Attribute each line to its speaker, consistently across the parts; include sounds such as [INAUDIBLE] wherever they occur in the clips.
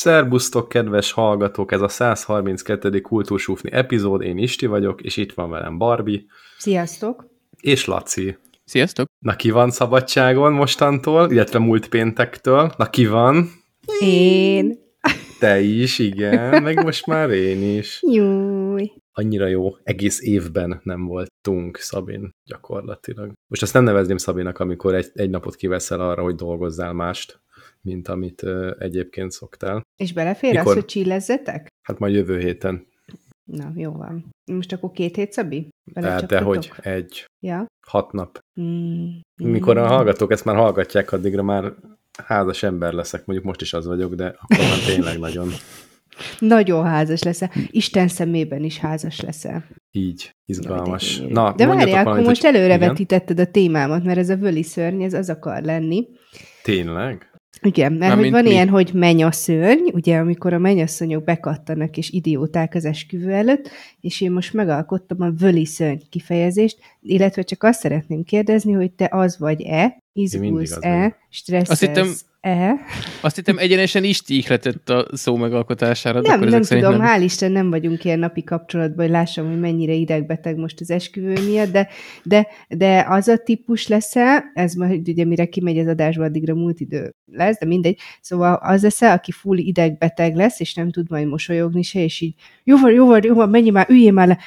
Speaker 1: Szerbusztok, kedves hallgatók, ez a 132. Kultúrsúfni epizód, én Isti vagyok, és itt van velem Barbie.
Speaker 2: Sziasztok!
Speaker 1: És Laci.
Speaker 3: Sziasztok!
Speaker 1: Na ki van szabadságon mostantól, illetve múlt péntektől? Na ki van?
Speaker 2: Én.
Speaker 1: Te is, igen, meg most már én is. [LAUGHS]
Speaker 2: Júj.
Speaker 1: Annyira jó, egész évben nem voltunk, Szabin, gyakorlatilag. Most azt nem nevezném Szabinak, amikor egy, egy napot kiveszel arra, hogy dolgozzál mást mint amit egyébként szoktál.
Speaker 2: És belefér Mikor? az, hogy csillezzetek?
Speaker 1: Hát majd jövő héten.
Speaker 2: Na, jó van. Most akkor két hét, Szabi?
Speaker 1: Hát, de hogy egy.
Speaker 2: Ja?
Speaker 1: Hat nap. Mm. Mikor a hallgatók ezt már hallgatják, addigra már házas ember leszek, mondjuk most is az vagyok, de akkor már tényleg nagyon. [LAUGHS]
Speaker 2: Nagyon házas leszel. Isten szemében is házas leszel.
Speaker 1: Így, izgalmas. Na,
Speaker 2: de várjál, akkor most előrevetítetted a témámat, mert ez a völi szörny, ez az akar lenni.
Speaker 1: Tényleg?
Speaker 2: Igen, mert hogy van mi? ilyen, hogy mennyasszony, ugye, amikor a mennyasszonyok bekattanak és idióták az esküvő előtt, és én most megalkottam a völi szörny kifejezést, illetve csak azt szeretném kérdezni, hogy te az vagy-e, izgulsz-e, stresszelsz E.
Speaker 3: Azt hittem egyenesen is ihletett a szó megalkotására.
Speaker 2: Nem, nem tudom, nem. hál' Isten nem vagyunk ilyen napi kapcsolatban, hogy lássam, hogy mennyire idegbeteg most az esküvő miatt, de, de, de az a típus lesz-e, ez majd ugye mire kimegy az adásba, addigra múlt idő lesz, de mindegy, szóval az lesz -e, aki full idegbeteg lesz, és nem tud majd mosolyogni se, és így jó van, jó van, jó van, menj már, üljél már le,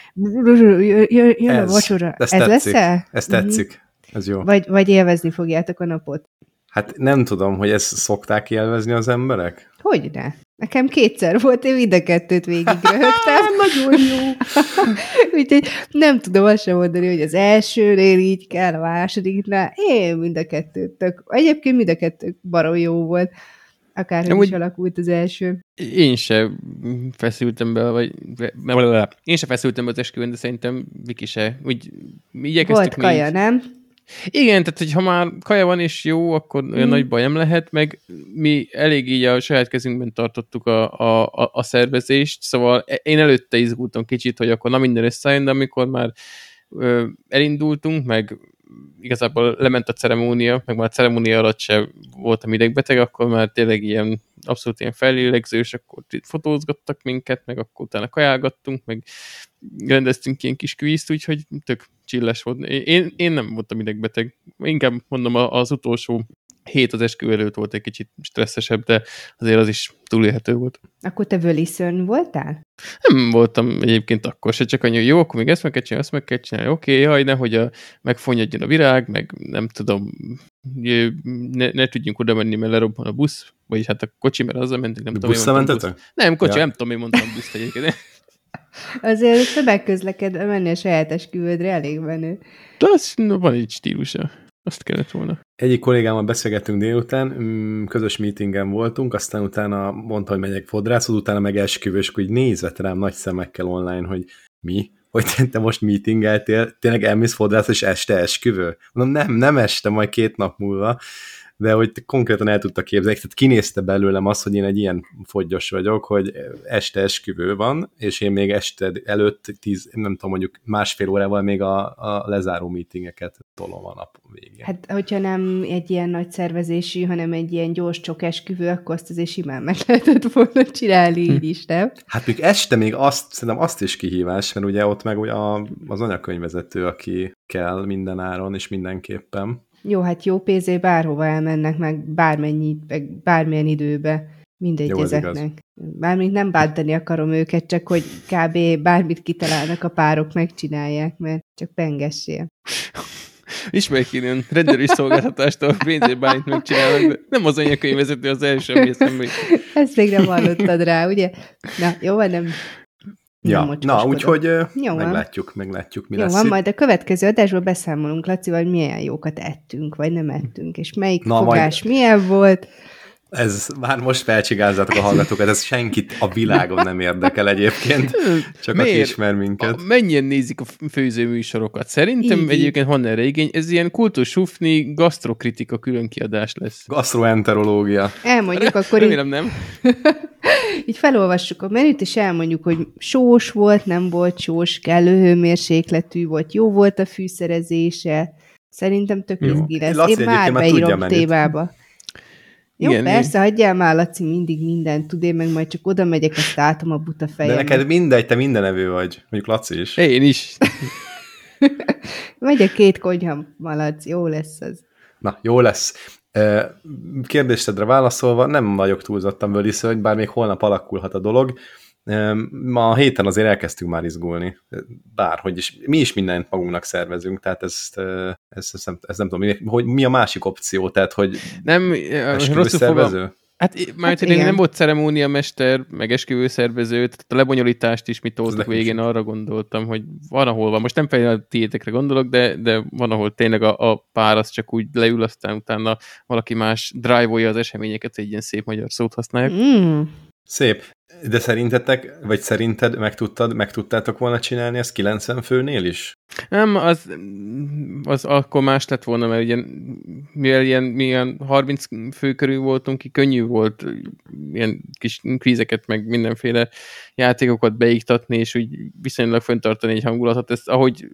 Speaker 2: jön a vacsora.
Speaker 1: Ez, ez lesz-e? Ez tetszik. Mhm. Ez jó.
Speaker 2: Vagy, vagy élvezni fogjátok a napot.
Speaker 1: Hát nem tudom, hogy ezt szokták élvezni az emberek?
Speaker 2: Hogy ne? Nekem kétszer volt, én mind a kettőt végigröhögtem. [LAUGHS]
Speaker 1: Nagyon jó. [LAUGHS]
Speaker 2: Úgyhogy nem tudom azt sem mondani, hogy az elsőnél így kell, a másodiknál. Én mind a kettőt tök. Egyébként mind a kettő barom jó volt. Akárhogy is alakult az első.
Speaker 3: Én se feszültem be, vagy én se feszültem be az esküvőn, de szerintem Viki se. Úgy
Speaker 2: Volt kaja, így. nem?
Speaker 3: Igen, tehát hogyha már kaja van és jó, akkor olyan mm. nagy baj nem lehet, meg mi elég így a saját kezünkben tartottuk a, a, a, a szervezést, szóval e, én előtte izgultam kicsit, hogy akkor na minden összejön, de amikor már ö, elindultunk, meg igazából lement a ceremónia, meg már a ceremónia alatt se voltam idegbeteg, akkor már tényleg ilyen abszolút ilyen fellélegzős, akkor fotózgattak minket, meg akkor utána kajálgattunk, meg rendeztünk ilyen kis kvízt, úgyhogy tök csilles volt. Én, én nem voltam idegbeteg. Inkább mondom, az utolsó hét az eskü előtt volt egy kicsit stresszesebb, de azért az is túlélhető volt.
Speaker 2: Akkor te völiszörn voltál?
Speaker 3: Nem voltam egyébként akkor se, csak annyi, hogy jó, akkor még ezt meg kell csinálni, ezt meg kell csinálni, oké, okay, jaj, nehogy a, megfonyadjon a virág, meg nem tudom, ne, ne tudjunk oda menni, mert lerobban a busz, vagyis hát a kocsi, mert azzal mentünk, nem
Speaker 1: tudom. Busszal mentetek?
Speaker 3: Nem, kocsi, ja. nem tudom, én mondtam buszt egyébként. [LAUGHS]
Speaker 2: Azért többek menni a saját esküvődre elég menő.
Speaker 3: De az, no, van egy stílusa. Azt kellett volna.
Speaker 1: Egyik kollégámmal beszélgettünk délután, mm, közös meetingen voltunk, aztán utána mondta, hogy megyek fodrászhoz, utána meg esküvős, hogy nézett rám nagy szemekkel online, hogy mi? Hogy te most meetingeltél, tényleg elmész fodrász, és este esküvő? Mondom, nem, nem este, majd két nap múlva de hogy konkrétan el tudta képzelni, tehát kinézte belőlem azt, hogy én egy ilyen fogyos vagyok, hogy este esküvő van, és én még este előtt tíz, nem tudom, mondjuk másfél órával még a, a lezáró meetingeket tolom a nap végén.
Speaker 2: Hát, hogyha nem egy ilyen nagy szervezési, hanem egy ilyen gyors csok esküvő, akkor azt azért simán meg lehetett volna csinálni így is, nem?
Speaker 1: Hát még este még azt, szerintem azt is kihívás, mert ugye ott meg ugye az anyakönyvvezető, aki kell minden áron és mindenképpen.
Speaker 2: Jó, hát jó pénzé bárhova elmennek, meg bármennyi, meg bármilyen időbe. Mindegy jó, ezeknek. Bármint nem bántani akarom őket, csak hogy kb. bármit kitalálnak a párok, megcsinálják, mert csak pengessél. [LAUGHS]
Speaker 3: Ismerjük ilyen rendelői szolgáltatástól pénzért bármit megcsinálnak, de nem az anyakönyvvezető az első, ami eszembe.
Speaker 2: Ezt még nem hallottad rá, ugye? Na, jó, nem
Speaker 1: Ja, na, úgyhogy Jó meglátjuk, meglátjuk, mi
Speaker 2: Jó
Speaker 1: lesz
Speaker 2: van, majd a következő adásban beszámolunk, Laci, hogy milyen jókat ettünk, vagy nem ettünk, és melyik na, fogás majd... milyen volt.
Speaker 1: Ez már most felcsigázzatok a hallgatókat, ez senkit a világon nem érdekel egyébként, csak Miért? aki ismer minket.
Speaker 3: A, mennyien nézik a főzőműsorokat? Szerintem így, egyébként van erre igény. Ez ilyen kultúrsufni gasztrokritika külön kiadás lesz.
Speaker 1: Gastroenterológia.
Speaker 2: Elmondjuk akkor
Speaker 3: Remélem így... nem. [LAUGHS]
Speaker 2: így felolvassuk a menüt, és elmondjuk, hogy sós volt, nem volt sós, kellő hőmérsékletű volt, jó volt a fűszerezése. Szerintem tök izgi lesz. Én már beírom témába. Jó,
Speaker 3: Igen,
Speaker 2: persze, hagyjál már, Laci, mindig mindent tud, én meg majd csak oda megyek, azt átom a buta
Speaker 1: De
Speaker 2: fejem.
Speaker 1: neked mindegy, te mindenevő vagy. Mondjuk Laci is.
Speaker 3: Én is. [LAUGHS]
Speaker 2: Megyek két konyha malac, jó lesz az.
Speaker 1: Na, jó lesz. Kérdésedre válaszolva, nem vagyok túlzottan völisző, bár még holnap alakulhat a dolog. Ma a héten azért elkezdtünk már izgulni. Bárhogy is. Mi is mindent magunknak szervezünk, tehát ezt, ezt, ezt, nem, ezt nem tudom, mi, hogy mi a másik opció, tehát hogy
Speaker 3: Nem, rosszul fogom.
Speaker 1: esküvőszervező?
Speaker 3: Hát, már
Speaker 2: Hát igen.
Speaker 3: nem volt ceremóniamester, meg esküvőszervező, tehát a lebonyolítást is mi toltuk végén, arra gondoltam, hogy van, ahol van. Most nem fejlően a tiétekre gondolok, de, de van, ahol tényleg a, a pár az csak úgy leül, aztán utána valaki más drive-olja az eseményeket, egy ilyen szép magyar szót használják.
Speaker 2: Mm.
Speaker 1: Szép. De szerintetek, vagy szerinted meg, tudtad, meg tudtátok volna csinálni ezt 90 főnél is?
Speaker 3: Nem, az, az akkor más lett volna, mert ugye, mivel ilyen, milyen 30 fő körül voltunk ki, könnyű volt ilyen kis kvízeket, meg mindenféle játékokat beiktatni, és úgy viszonylag föntartani egy hangulatot. Ez, ahogy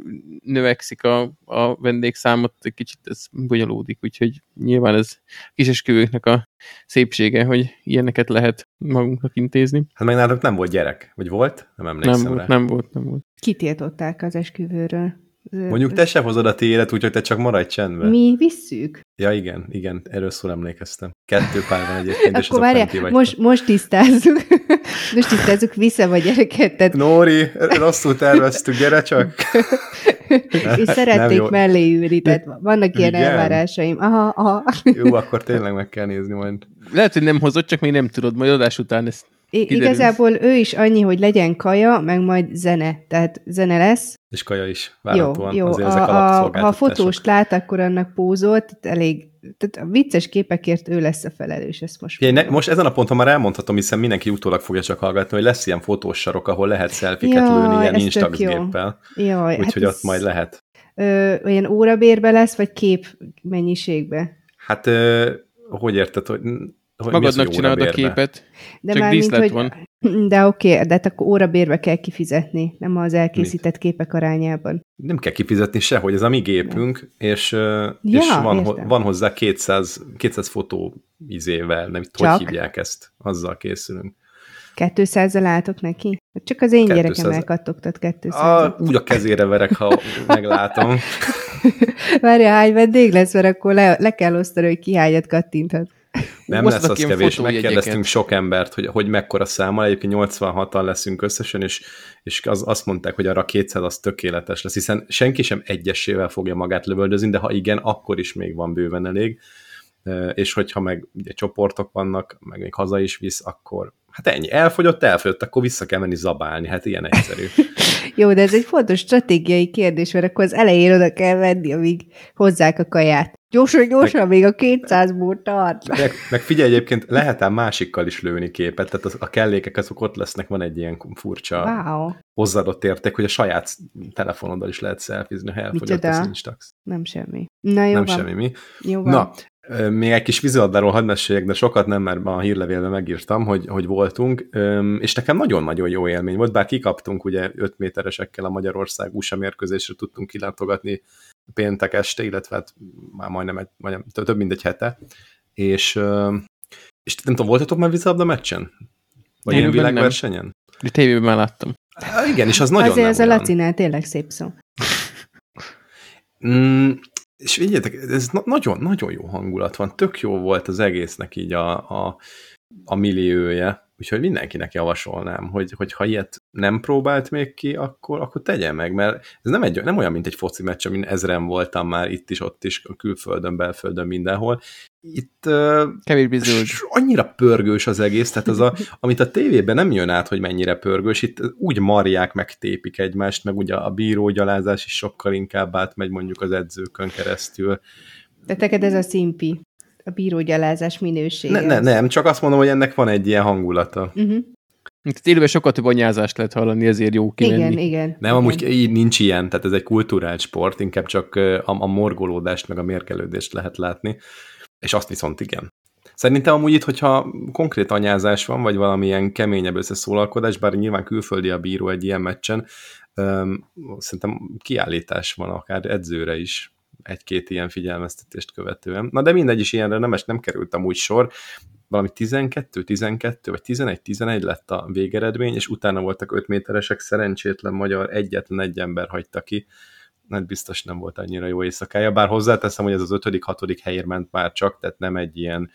Speaker 3: növekszik a, a vendégszámot, egy kicsit ez bonyolódik, úgyhogy nyilván ez kisesküvőknek a szépsége, hogy ilyeneket lehet magunknak intézni.
Speaker 1: Hát meg náluk nem volt gyerek, vagy volt? Nem emlékszem
Speaker 3: Nem
Speaker 1: rá.
Speaker 3: volt, nem volt, nem volt.
Speaker 2: Kitiltották az esküvőről.
Speaker 1: Mondjuk te se hozod a tiédet, úgyhogy te csak maradj csendben.
Speaker 2: Mi visszük?
Speaker 1: Ja, igen, igen, erről szól emlékeztem. Kettő pár van egyébként, és
Speaker 2: Akkor
Speaker 1: a
Speaker 2: várjál, most, most tisztázzuk. [LAUGHS] most tisztázzuk vissza vagy gyereket. Tehát,
Speaker 1: Nóri, rosszul terveztük, gyere csak. [LAUGHS]
Speaker 2: és szerették mellé ülni, tehát vannak ilyen
Speaker 1: Igen?
Speaker 2: elvárásaim. Aha, aha.
Speaker 1: Jó, akkor tényleg meg kell nézni majd.
Speaker 3: Lehet, hogy nem hozott, csak még nem tudod, majd adás után ezt
Speaker 2: I-
Speaker 3: Kiderül.
Speaker 2: igazából ő is annyi, hogy legyen kaja, meg majd zene. Tehát zene lesz.
Speaker 1: És kaja is,
Speaker 2: Jó,
Speaker 1: várhatóan.
Speaker 2: jó.
Speaker 1: Azért
Speaker 2: A,
Speaker 1: ezek
Speaker 2: a, ha a
Speaker 1: alapszolgáltatások.
Speaker 2: fotóst lát, akkor annak pózolt, elég, tehát a vicces képekért ő lesz a felelős, ezt most
Speaker 1: Figyelj, ne, most ezen a ponton már elmondhatom, hiszen mindenki utólag fogja csak hallgatni, hogy lesz ilyen fotós sarok, ahol lehet szelfiket
Speaker 2: Jaj,
Speaker 1: lőni ilyen instax
Speaker 2: jó.
Speaker 1: géppel.
Speaker 2: Jaj,
Speaker 1: Úgyhogy
Speaker 2: hát
Speaker 1: ott majd lehet.
Speaker 2: Ö, olyan órabérbe lesz, vagy kép mennyiségbe?
Speaker 1: Hát, ö, hogy érted, hogy, hogy az,
Speaker 3: magadnak
Speaker 1: hogy
Speaker 3: csinálod a képet.
Speaker 2: De
Speaker 3: Csak
Speaker 2: már
Speaker 3: díszlet
Speaker 2: hogy,
Speaker 3: van.
Speaker 2: De oké, okay, de hát akkor órabérbe kell kifizetni, nem az elkészített képek arányában.
Speaker 1: Nem kell kifizetni sehogy, ez a mi gépünk, és, ö,
Speaker 2: Ja,
Speaker 1: és van,
Speaker 2: értem.
Speaker 1: van hozzá 200, 200 fotó izével, nem hogy
Speaker 2: Csak?
Speaker 1: hívják ezt, azzal készülünk.
Speaker 2: 200-zal álltok neki? Csak az én
Speaker 1: 200.
Speaker 2: gyerekem elkattogtat 200
Speaker 1: A, úgy a kezére verek, ha meglátom. [LAUGHS]
Speaker 2: Várja, hány vendég lesz, mert akkor le, le kell osztani, hogy ki hányat kattinthat.
Speaker 1: Nem lesz az kevés. Megkérdeztünk sok embert, hogy, hogy mekkora száma. Egyébként 86-an leszünk összesen, és, és az, azt mondták, hogy arra 200 az tökéletes lesz, hiszen senki sem egyesével fogja magát lövöldözni, de ha igen, akkor is még van bőven elég. És hogyha meg ugye csoportok vannak, meg még haza is visz, akkor hát ennyi. Elfogyott, elfogyott, akkor vissza kell menni zabálni. Hát ilyen egyszerű. [LAUGHS]
Speaker 2: Jó, de ez egy fontos stratégiai kérdés, mert akkor az elején oda kell venni, amíg hozzák a kaját. Gyorsan, gyorsan, még a 200-ból tart.
Speaker 1: Meg, meg figyelj, egyébként lehet ám másikkal is lőni képet, tehát az, a kellékek azok ott lesznek, van egy ilyen furcsa
Speaker 2: Wow,
Speaker 1: hozzáadott érték, hogy a saját telefonoddal is lehet szelfizni, ha elfogyott az Instax.
Speaker 2: nem semmi. Na jó
Speaker 1: Nem
Speaker 2: van.
Speaker 1: semmi mi.
Speaker 2: Jó van.
Speaker 1: Na, még egy kis vízilabdáról hadd meséljek, de sokat nem, mert ma a hírlevélben megírtam, hogy, hogy voltunk, és nekem nagyon-nagyon jó élmény volt, bár kikaptunk ugye 5 méteresekkel a Magyarország USA mérkőzésre tudtunk kilátogatni péntek este, illetve hát már majdnem, egy, majdnem több mint egy hete, és, és nem tudom, voltatok már vízilabda meccsen? Vagy ilyen
Speaker 3: nem.
Speaker 1: világversenyen?
Speaker 3: De tévében már láttam.
Speaker 1: Há, igen, és az nagyon
Speaker 2: Azért
Speaker 1: nem
Speaker 2: ez a. Lacinál tényleg szép szó.
Speaker 1: Mm, és figyeljetek, ez na- nagyon, nagyon jó hangulat van, tök jó volt az egésznek így a, a, a milliója, úgyhogy mindenkinek javasolnám, hogy, hogy ha ilyet nem próbált még ki, akkor, akkor tegye meg, mert ez nem, egy, nem olyan, mint egy foci meccs, amin ezren voltam már itt is, ott is, a külföldön, belföldön, mindenhol. Itt uh,
Speaker 3: Kevésbé zöld.
Speaker 1: s- annyira pörgős az egész, tehát az a, [LAUGHS] amit a tévében nem jön át, hogy mennyire pörgős, itt úgy marják, meg tépik egymást, meg ugye a bírógyalázás is sokkal inkább átmegy mondjuk az edzőkön keresztül.
Speaker 2: De neked ez a szimpi, a bírógyalázás minősége.
Speaker 1: Ne, ne, nem, csak azt mondom, hogy ennek van egy ilyen hangulata.
Speaker 2: Uh-huh.
Speaker 3: Tehát élőben sokkal több anyázást lehet hallani, ezért jó kimenni.
Speaker 2: Igen, igen.
Speaker 1: Nem,
Speaker 2: igen.
Speaker 1: amúgy így nincs ilyen, tehát ez egy kulturált sport, inkább csak a, a morgolódást, meg a mérkelődést lehet látni, és azt viszont igen. Szerintem amúgy itt, hogyha konkrét anyázás van, vagy valamilyen keményebb összeszólalkodás, bár nyilván külföldi a bíró egy ilyen meccsen, öm, szerintem kiállítás van akár edzőre is. Egy-két ilyen figyelmeztetést követően. Na de mindegy is ilyenre nem, nem került amúgy sor, valami 12, 12 vagy 11, 11 lett a végeredmény, és utána voltak 5 méteresek, szerencsétlen magyar, egyetlen egy ember hagyta ki, hát biztos nem volt annyira jó éjszakája, bár hozzáteszem, hogy ez az 5.-6. helyért ment már csak, tehát nem egy ilyen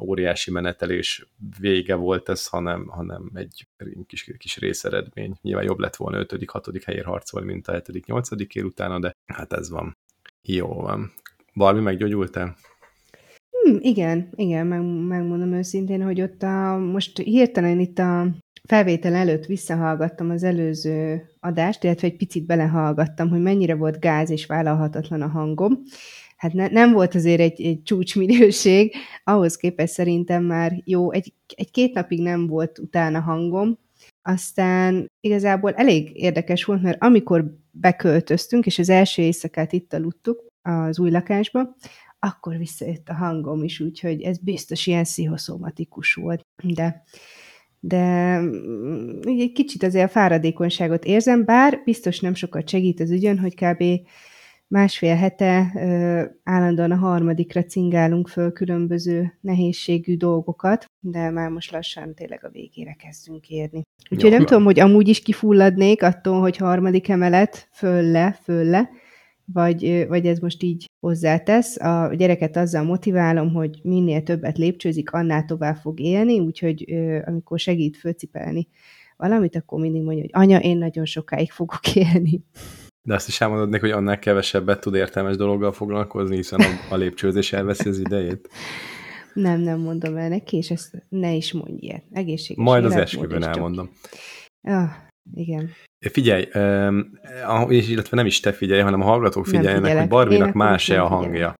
Speaker 1: óriási menetelés vége volt ez, hanem, hanem egy kis, kis részeredmény. Nyilván jobb lett volna 5.-6. helyért harcolni, mint a 7.-8. ér utána, de hát ez van. Jó van. Valami meggyógyultál?
Speaker 2: Hmm, igen, igen, meg, megmondom őszintén, hogy ott a, most hirtelen itt a felvétel előtt visszahallgattam az előző adást, illetve egy picit belehallgattam, hogy mennyire volt gáz és vállalhatatlan a hangom. Hát ne, nem volt azért egy, egy csúcsminőség, ahhoz képest szerintem már jó, egy, egy két napig nem volt utána hangom, aztán igazából elég érdekes volt, mert amikor beköltöztünk, és az első éjszakát itt aludtuk az új lakásba, akkor visszajött a hangom is, úgyhogy ez biztos ilyen pszichoszomatikus volt. De, de mm, egy kicsit azért a fáradékonyságot érzem, bár biztos nem sokat segít az ügyön, hogy kb. Másfél hete ö, állandóan a harmadikra cingálunk föl különböző nehézségű dolgokat, de már most lassan tényleg a végére kezdünk érni. Úgyhogy Jó, nem tudom, hogy amúgy is kifulladnék attól, hogy harmadik emelet fölle, fölle, vagy, vagy ez most így hozzátesz. A gyereket azzal motiválom, hogy minél többet lépcsőzik, annál tovább fog élni, úgyhogy amikor segít főcipelni valamit, akkor mindig mondja, hogy anya, én nagyon sokáig fogok élni.
Speaker 1: De azt is elmondod neki, hogy annál kevesebbet tud értelmes dologgal foglalkozni, hiszen a, a lépcsőzés elveszi az idejét.
Speaker 2: Nem, nem mondom el neki, és ezt ne is mondj ilyet. Egészséges
Speaker 1: Majd az esküvőn elmondom.
Speaker 2: Ah, igen.
Speaker 1: Figyelj, és illetve nem is te figyelj, hanem a hallgatók figyeljenek, hogy Barbinak más-e a hangja.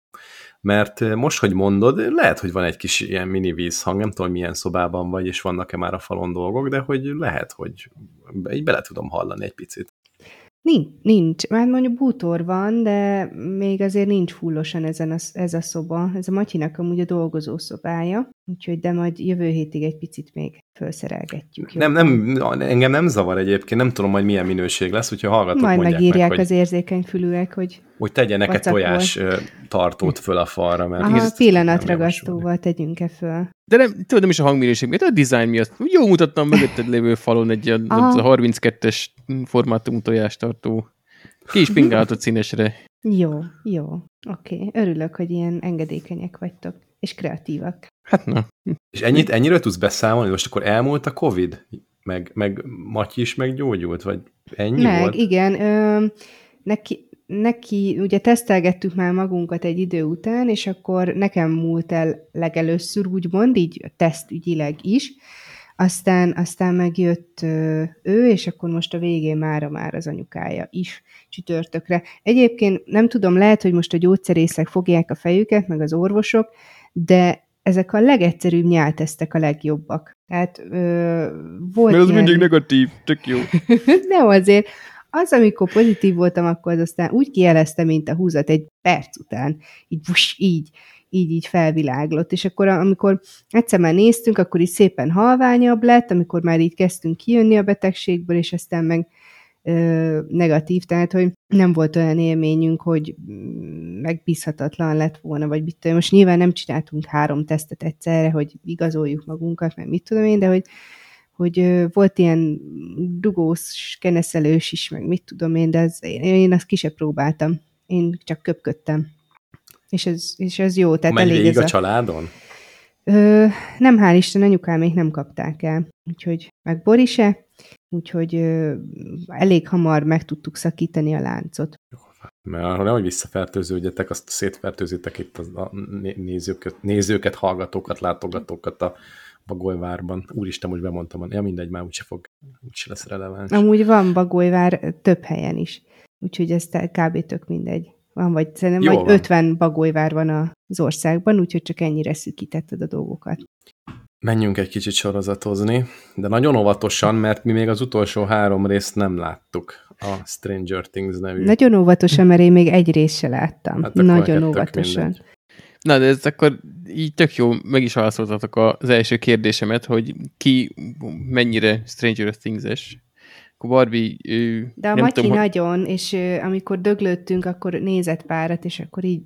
Speaker 1: Mert most, hogy mondod, lehet, hogy van egy kis ilyen mini vízhang, nem tudom, milyen szobában vagy, és vannak-e már a falon dolgok, de hogy lehet, hogy így bele tudom hallani egy picit.
Speaker 2: Nincs, nincs. Már mondjuk bútor van, de még azért nincs fullosan ezen a, ez a szoba. Ez a Matyinak amúgy a dolgozó szobája, úgyhogy de majd jövő hétig egy picit még felszerelgetjük.
Speaker 1: Nem, nem, engem nem zavar egyébként, nem tudom majd milyen minőség lesz, úgyhogy hallgatok
Speaker 2: Majd megírják meg, az érzékeny fülűek, hogy
Speaker 1: hogy tegyenek egy tojás tartót föl a falra. Mert
Speaker 2: Aha, pillanatragasztóval tegyünk-e föl.
Speaker 3: De nem, tudod, nem is a hangminőség miatt, a design miatt. Jó mutattam mögötted lévő falon egy a, a 32-es formátumú tojástartó. Ki is pingálhatod színesre.
Speaker 2: Jó, jó. Oké. Okay. Örülök, hogy ilyen engedékenyek vagytok, és kreatívak.
Speaker 3: Hát na.
Speaker 1: És ennyit, ennyire tudsz beszámolni? Most akkor elmúlt a Covid? Meg, meg Matyi is meggyógyult? Vagy ennyi
Speaker 2: meg,
Speaker 1: volt?
Speaker 2: igen. Ö, neki, neki, ugye tesztelgettük már magunkat egy idő után, és akkor nekem múlt el legelőször, úgymond, így tesztügyileg is, aztán, aztán megjött ő, és akkor most a végén mára már az anyukája is csütörtökre. Egyébként nem tudom, lehet, hogy most a gyógyszerészek fogják a fejüket, meg az orvosok, de ezek a legegyszerűbb nyáltesztek a legjobbak. Tehát ö, volt
Speaker 3: Mert az ilyen... mindig negatív, tök jó. [LAUGHS]
Speaker 2: nem azért, az, amikor pozitív voltam, akkor az aztán úgy kijelezte, mint a húzat egy perc után. Így, bus, így, így, így felviláglott. És akkor, amikor egyszer már néztünk, akkor így szépen halványabb lett, amikor már így kezdtünk kijönni a betegségből, és aztán meg negatív, tehát, hogy nem volt olyan élményünk, hogy megbízhatatlan lett volna, vagy mit tudom. Most nyilván nem csináltunk három tesztet egyszerre, hogy igazoljuk magunkat, meg mit tudom én, de hogy hogy volt ilyen dugós, keneszelős is, meg mit tudom én, de az, én azt ki se próbáltam. Én csak köpködtem. És ez, és ez jó.
Speaker 1: Tehát Megy elég ez a, a családon?
Speaker 2: Ö, nem, hál' Isten, anyukám még nem kapták el. Úgyhogy, meg Borise, úgyhogy ö, elég hamar meg tudtuk szakítani a láncot.
Speaker 1: Mert arra nehogy visszafertőződjetek, azt szétfertőzitek itt a, nézőket, nézőket, hallgatókat, látogatókat a Bagolyvárban. Úristen, most bemondtam, ja mindegy, már úgyse fog, úgyse lesz releváns.
Speaker 2: Amúgy van Bagolyvár több helyen is, úgyhogy ez kb. tök mindegy. Van, vagy szerintem vagy van. 50 Bagolyvár van az országban, úgyhogy csak ennyire szűkítetted a dolgokat.
Speaker 1: Menjünk egy kicsit sorozatozni, de nagyon óvatosan, mert mi még az utolsó három részt nem láttuk a Stranger Things nevű.
Speaker 2: Nagyon óvatosan, mert én még egy részt se láttam. Hát nagyon óvatosan. Mindegy.
Speaker 3: Na, de ez akkor így tök jó, meg is válaszoltatok az első kérdésemet, hogy ki mennyire Stranger Things-es. Akkor Barbie... Ő,
Speaker 2: De a
Speaker 3: nem
Speaker 2: Matyi
Speaker 3: tudom,
Speaker 2: nagyon, és ö, amikor döglődtünk, akkor nézett párat, és akkor így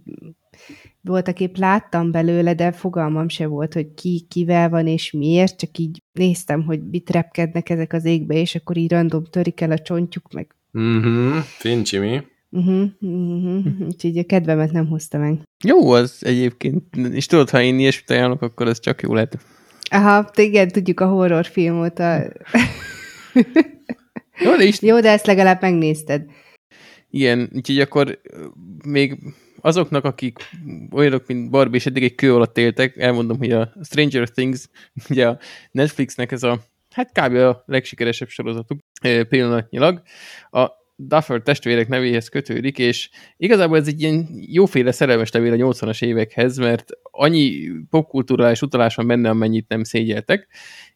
Speaker 2: voltak épp láttam belőle, de fogalmam se volt, hogy ki kivel van és miért, csak így néztem, hogy mit repkednek ezek az égbe, és akkor így random törik el a csontjuk, meg
Speaker 1: Mhm, Fincsi mi?
Speaker 2: Uh-huh, uh-huh. Úgyhogy a kedvemet nem hozta meg.
Speaker 3: Jó az egyébként, és tudod, ha én ilyesmit ajánlok, akkor ez csak jó lehet.
Speaker 2: Aha, igen, tudjuk a horrorfilmot. A... [LAUGHS]
Speaker 3: Jó, de is
Speaker 2: Jó, de ezt legalább megnézted.
Speaker 3: ilyen, úgyhogy akkor még azoknak, akik olyanok, mint Barbie, és eddig egy kő alatt éltek, elmondom, hogy a Stranger Things, [LAUGHS] ugye a Netflixnek ez a, hát kb. a legsikeresebb sorozatuk pillanatnyilag, a Duffer testvérek nevéhez kötődik, és igazából ez egy ilyen jóféle szerelmes levél a 80-as évekhez, mert annyi popkulturális utalás van benne, amennyit nem szégyeltek,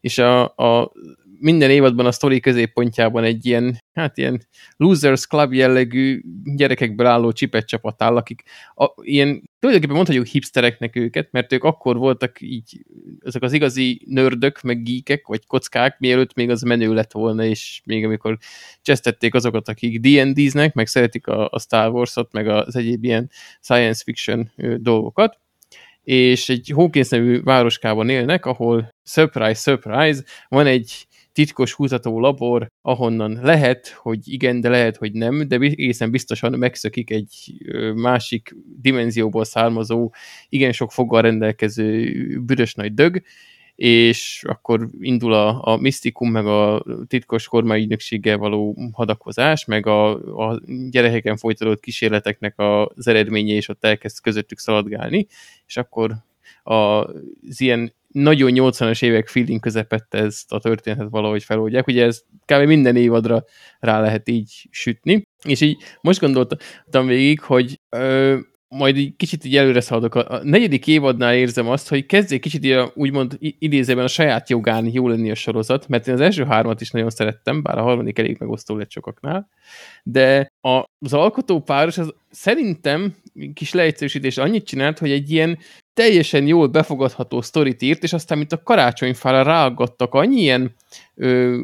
Speaker 3: és a, a minden évadban a sztori középpontjában egy ilyen, hát ilyen Losers Club jellegű gyerekekből álló csipet csapat áll, akik a, ilyen, tulajdonképpen mondhatjuk hipstereknek őket, mert ők akkor voltak így, ezek az igazi nördök, meg geekek, vagy kockák, mielőtt még az menő lett volna, és még amikor csesztették azokat, akik D&D-znek, meg szeretik a, a Star Wars-ot, meg az egyéb ilyen science fiction dolgokat, és egy Hawkins nevű városkában élnek, ahol surprise, surprise, van egy titkos kutató labor, ahonnan lehet, hogy igen, de lehet, hogy nem, de egészen biztosan megszökik egy másik dimenzióból származó, igen sok foggal rendelkező büdös nagy dög, és akkor indul a, a misztikum, meg a titkos kormányügynökséggel való hadakozás, meg a, a gyerekeken folytatott kísérleteknek az eredménye, és ott elkezd közöttük szaladgálni, és akkor az ilyen nagyon 80-as évek feeling közepette ezt a történetet valahogy feloldják. Ugye ez kb. minden évadra rá lehet így sütni, és így most gondoltam végig, hogy ö, majd így kicsit így előre szaladok. A, negyedik évadnál érzem azt, hogy kezdjék kicsit a, úgymond idézőben a saját jogán jó lenni a sorozat, mert én az első hármat is nagyon szerettem, bár a harmadik elég megosztó lett sokaknál, de a, az alkotó páros az szerintem kis leegyszerűsítés annyit csinált, hogy egy ilyen teljesen jól befogadható sztorit írt, és aztán, mint a karácsonyfára ráaggattak annyi ilyen ö,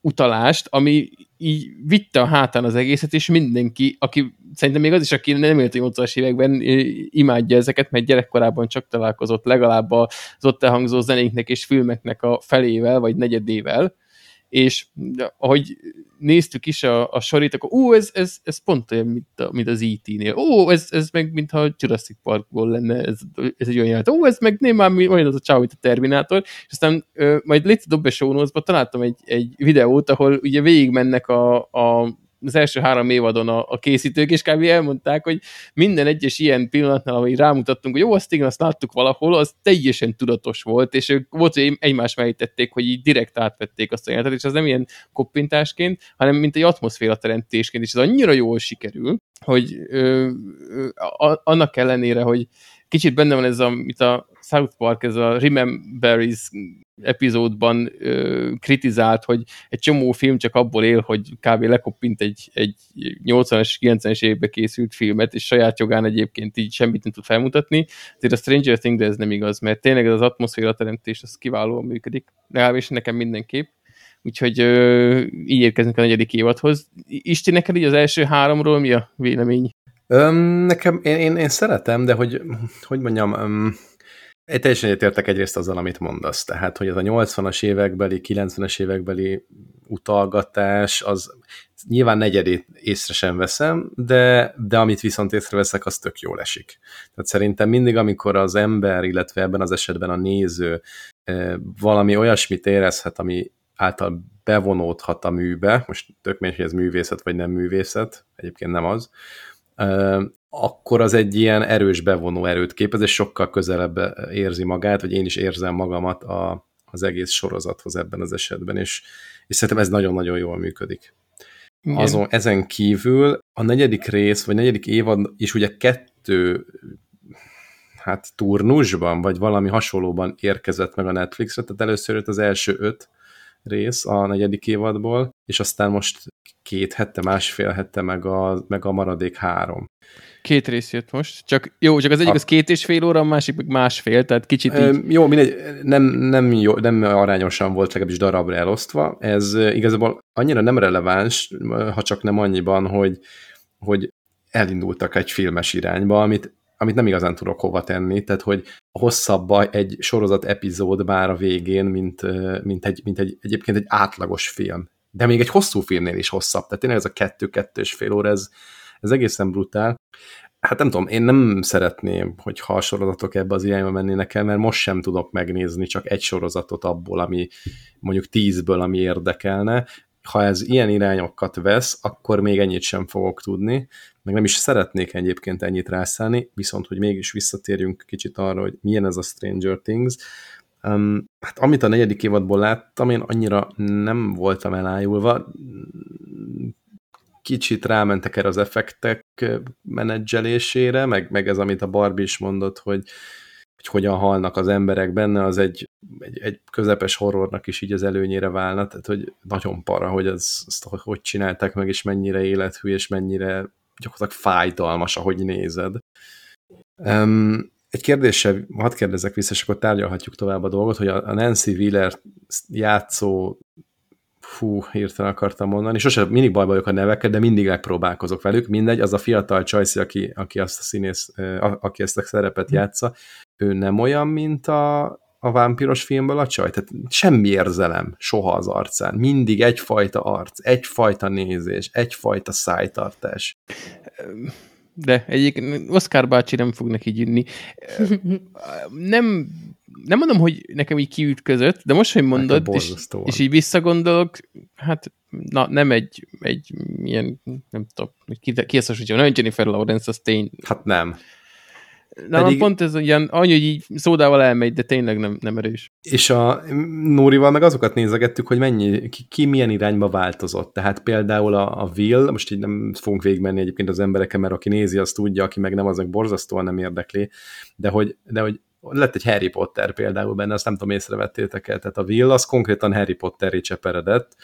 Speaker 3: utalást, ami így vitte a hátán az egészet, és mindenki, aki szerintem még az is, aki nem élt a 80-as években, imádja ezeket, mert gyerekkorában csak találkozott legalább az ott elhangzó zenéknek és filmeknek a felével, vagy negyedével, és ahogy néztük is a, a sorit, akkor ó, ez, ez, ez pont olyan, mint, a, mint az E.T.-nél. Ó, ez, ez meg mintha Jurassic Parkból lenne, ez, ez egy olyan jelent. Ó, ez meg nem már olyan az a csáv, mint a Terminátor. És aztán ö, majd légy dob be show notes-ba, találtam egy, egy videót, ahol ugye végigmennek a, a az első három évadon a, a készítők, és kb. elmondták, hogy minden egyes ilyen pillanatnál, ahogy rámutattunk, hogy jó, azt igen, azt láttuk valahol, az teljesen tudatos volt, és ők volt, hogy egymás mellé tették, hogy így direkt átvették azt a jelentet, és az nem ilyen koppintásként, hanem mint egy atmoszféra teremtésként, és ez annyira jól sikerül, hogy ö, ö, annak ellenére, hogy kicsit benne van ez a, mint a South Park, ez a Rememberies epizódban ö, kritizált, hogy egy csomó film csak abból él, hogy kb. lekoppint egy, egy 80-as, 90-es évekbe készült filmet, és saját jogán egyébként így semmit nem tud felmutatni. Azért a Stranger Things ez nem igaz, mert tényleg ez az atmoszféra teremtés, az kiválóan működik. Legalábbis nekem mindenképp. Úgyhogy ö, így érkezünk a negyedik évadhoz. Isti, neked így az első háromról mi a vélemény?
Speaker 1: Öm, nekem, én, én, én szeretem, de hogy, hogy mondjam, öm, én teljesen egyetértek egyrészt azzal, amit mondasz. Tehát, hogy ez a 80-as évekbeli, 90-es évekbeli utalgatás, az nyilván negyedét észre sem veszem, de, de amit viszont észreveszek, az tök jól esik. Tehát szerintem mindig, amikor az ember, illetve ebben az esetben a néző valami olyasmit érezhet, ami által bevonódhat a műbe, most tök mindegy, hogy ez művészet vagy nem művészet, egyébként nem az, akkor az egy ilyen erős bevonó erőt képez, és sokkal közelebb érzi magát, vagy én is érzem magamat a, az egész sorozathoz ebben az esetben, és, és szerintem ez nagyon-nagyon jól működik.
Speaker 3: Igen.
Speaker 1: Azon, ezen kívül a negyedik rész, vagy negyedik évad is ugye kettő hát turnusban, vagy valami hasonlóban érkezett meg a Netflixre, tehát először jött az első öt rész a negyedik évadból, és aztán most két hette, másfél hette meg a, meg a maradék három.
Speaker 3: Két rész jött most, csak jó, csak az egyik a... az két és fél óra, a másik meg másfél, tehát kicsit így...
Speaker 1: Ö, jó, mindegy, nem, nem, jó, nem arányosan volt legalábbis darabra elosztva. Ez igazából annyira nem releváns, ha csak nem annyiban, hogy, hogy elindultak egy filmes irányba, amit amit nem igazán tudok hova tenni, tehát hogy hosszabb egy sorozat epizód már a végén, mint, mint, egy, mint egy, egyébként egy átlagos film. De még egy hosszú filmnél is hosszabb, tehát tényleg ez a kettő-kettő és fél óra, ez, ez egészen brutál. Hát nem tudom, én nem szeretném, hogyha a sorozatok ebbe az irányba mennének el, mert most sem tudok megnézni csak egy sorozatot abból, ami mondjuk tízből, ami érdekelne. Ha ez ilyen irányokat vesz, akkor még ennyit sem fogok tudni, meg nem is szeretnék egyébként ennyit rászállni, viszont hogy mégis visszatérjünk kicsit arra, hogy milyen ez a Stranger Things. Um, hát amit a negyedik évadból láttam, én annyira nem voltam elájulva, kicsit rámentek erre az effektek menedzselésére, meg, meg ez, amit a Barbie is mondott, hogy, hogy hogyan halnak az emberek benne, az egy, egy, egy közepes horrornak is így az előnyére válna, tehát hogy nagyon para, hogy ez, ezt hogy csinálták meg, és mennyire élethű, és mennyire gyakorlatilag fájdalmas, ahogy nézed. Um, egy kérdéssel, hadd kérdezek vissza, és akkor tárgyalhatjuk tovább a dolgot, hogy a Nancy Wheeler játszó fú, hirtelen akartam mondani, és sosem mindig bajba vagyok a neveket, de mindig megpróbálkozok velük, mindegy, az a fiatal Csajci, aki, aki azt a színész, aki ezt a szerepet játsza, ő nem olyan, mint a, a vámpiros filmből a csaj, tehát semmi érzelem soha az arcán, mindig egyfajta arc, egyfajta nézés, egyfajta szájtartás.
Speaker 3: De egyik Oscar bácsi nem fog neki gyűnni. Nem nem mondom, hogy nekem így kiütközött, de most, hogy mondod, és, és így visszagondolok, hát na, nem egy, egy ilyen, nem tudom, ki, ki ezt hogy nagyon Jennifer Lawrence, az tény.
Speaker 1: Hát nem.
Speaker 3: Na, Pedig... pont ez olyan, annyi, hogy így szódával elmegy, de tényleg nem, nem erős.
Speaker 1: És a Nórival meg azokat nézegettük, hogy mennyi, ki, ki milyen irányba változott. Tehát például a, a Will, most így nem fogunk végigmenni egyébként az embereken, mert aki nézi, azt tudja, aki meg nem, azok borzasztóan nem érdekli, de hogy, de hogy lett egy Harry Potter például benne, azt nem tudom, észrevettétek el, tehát a Will az konkrétan Harry Potteré cseperedett,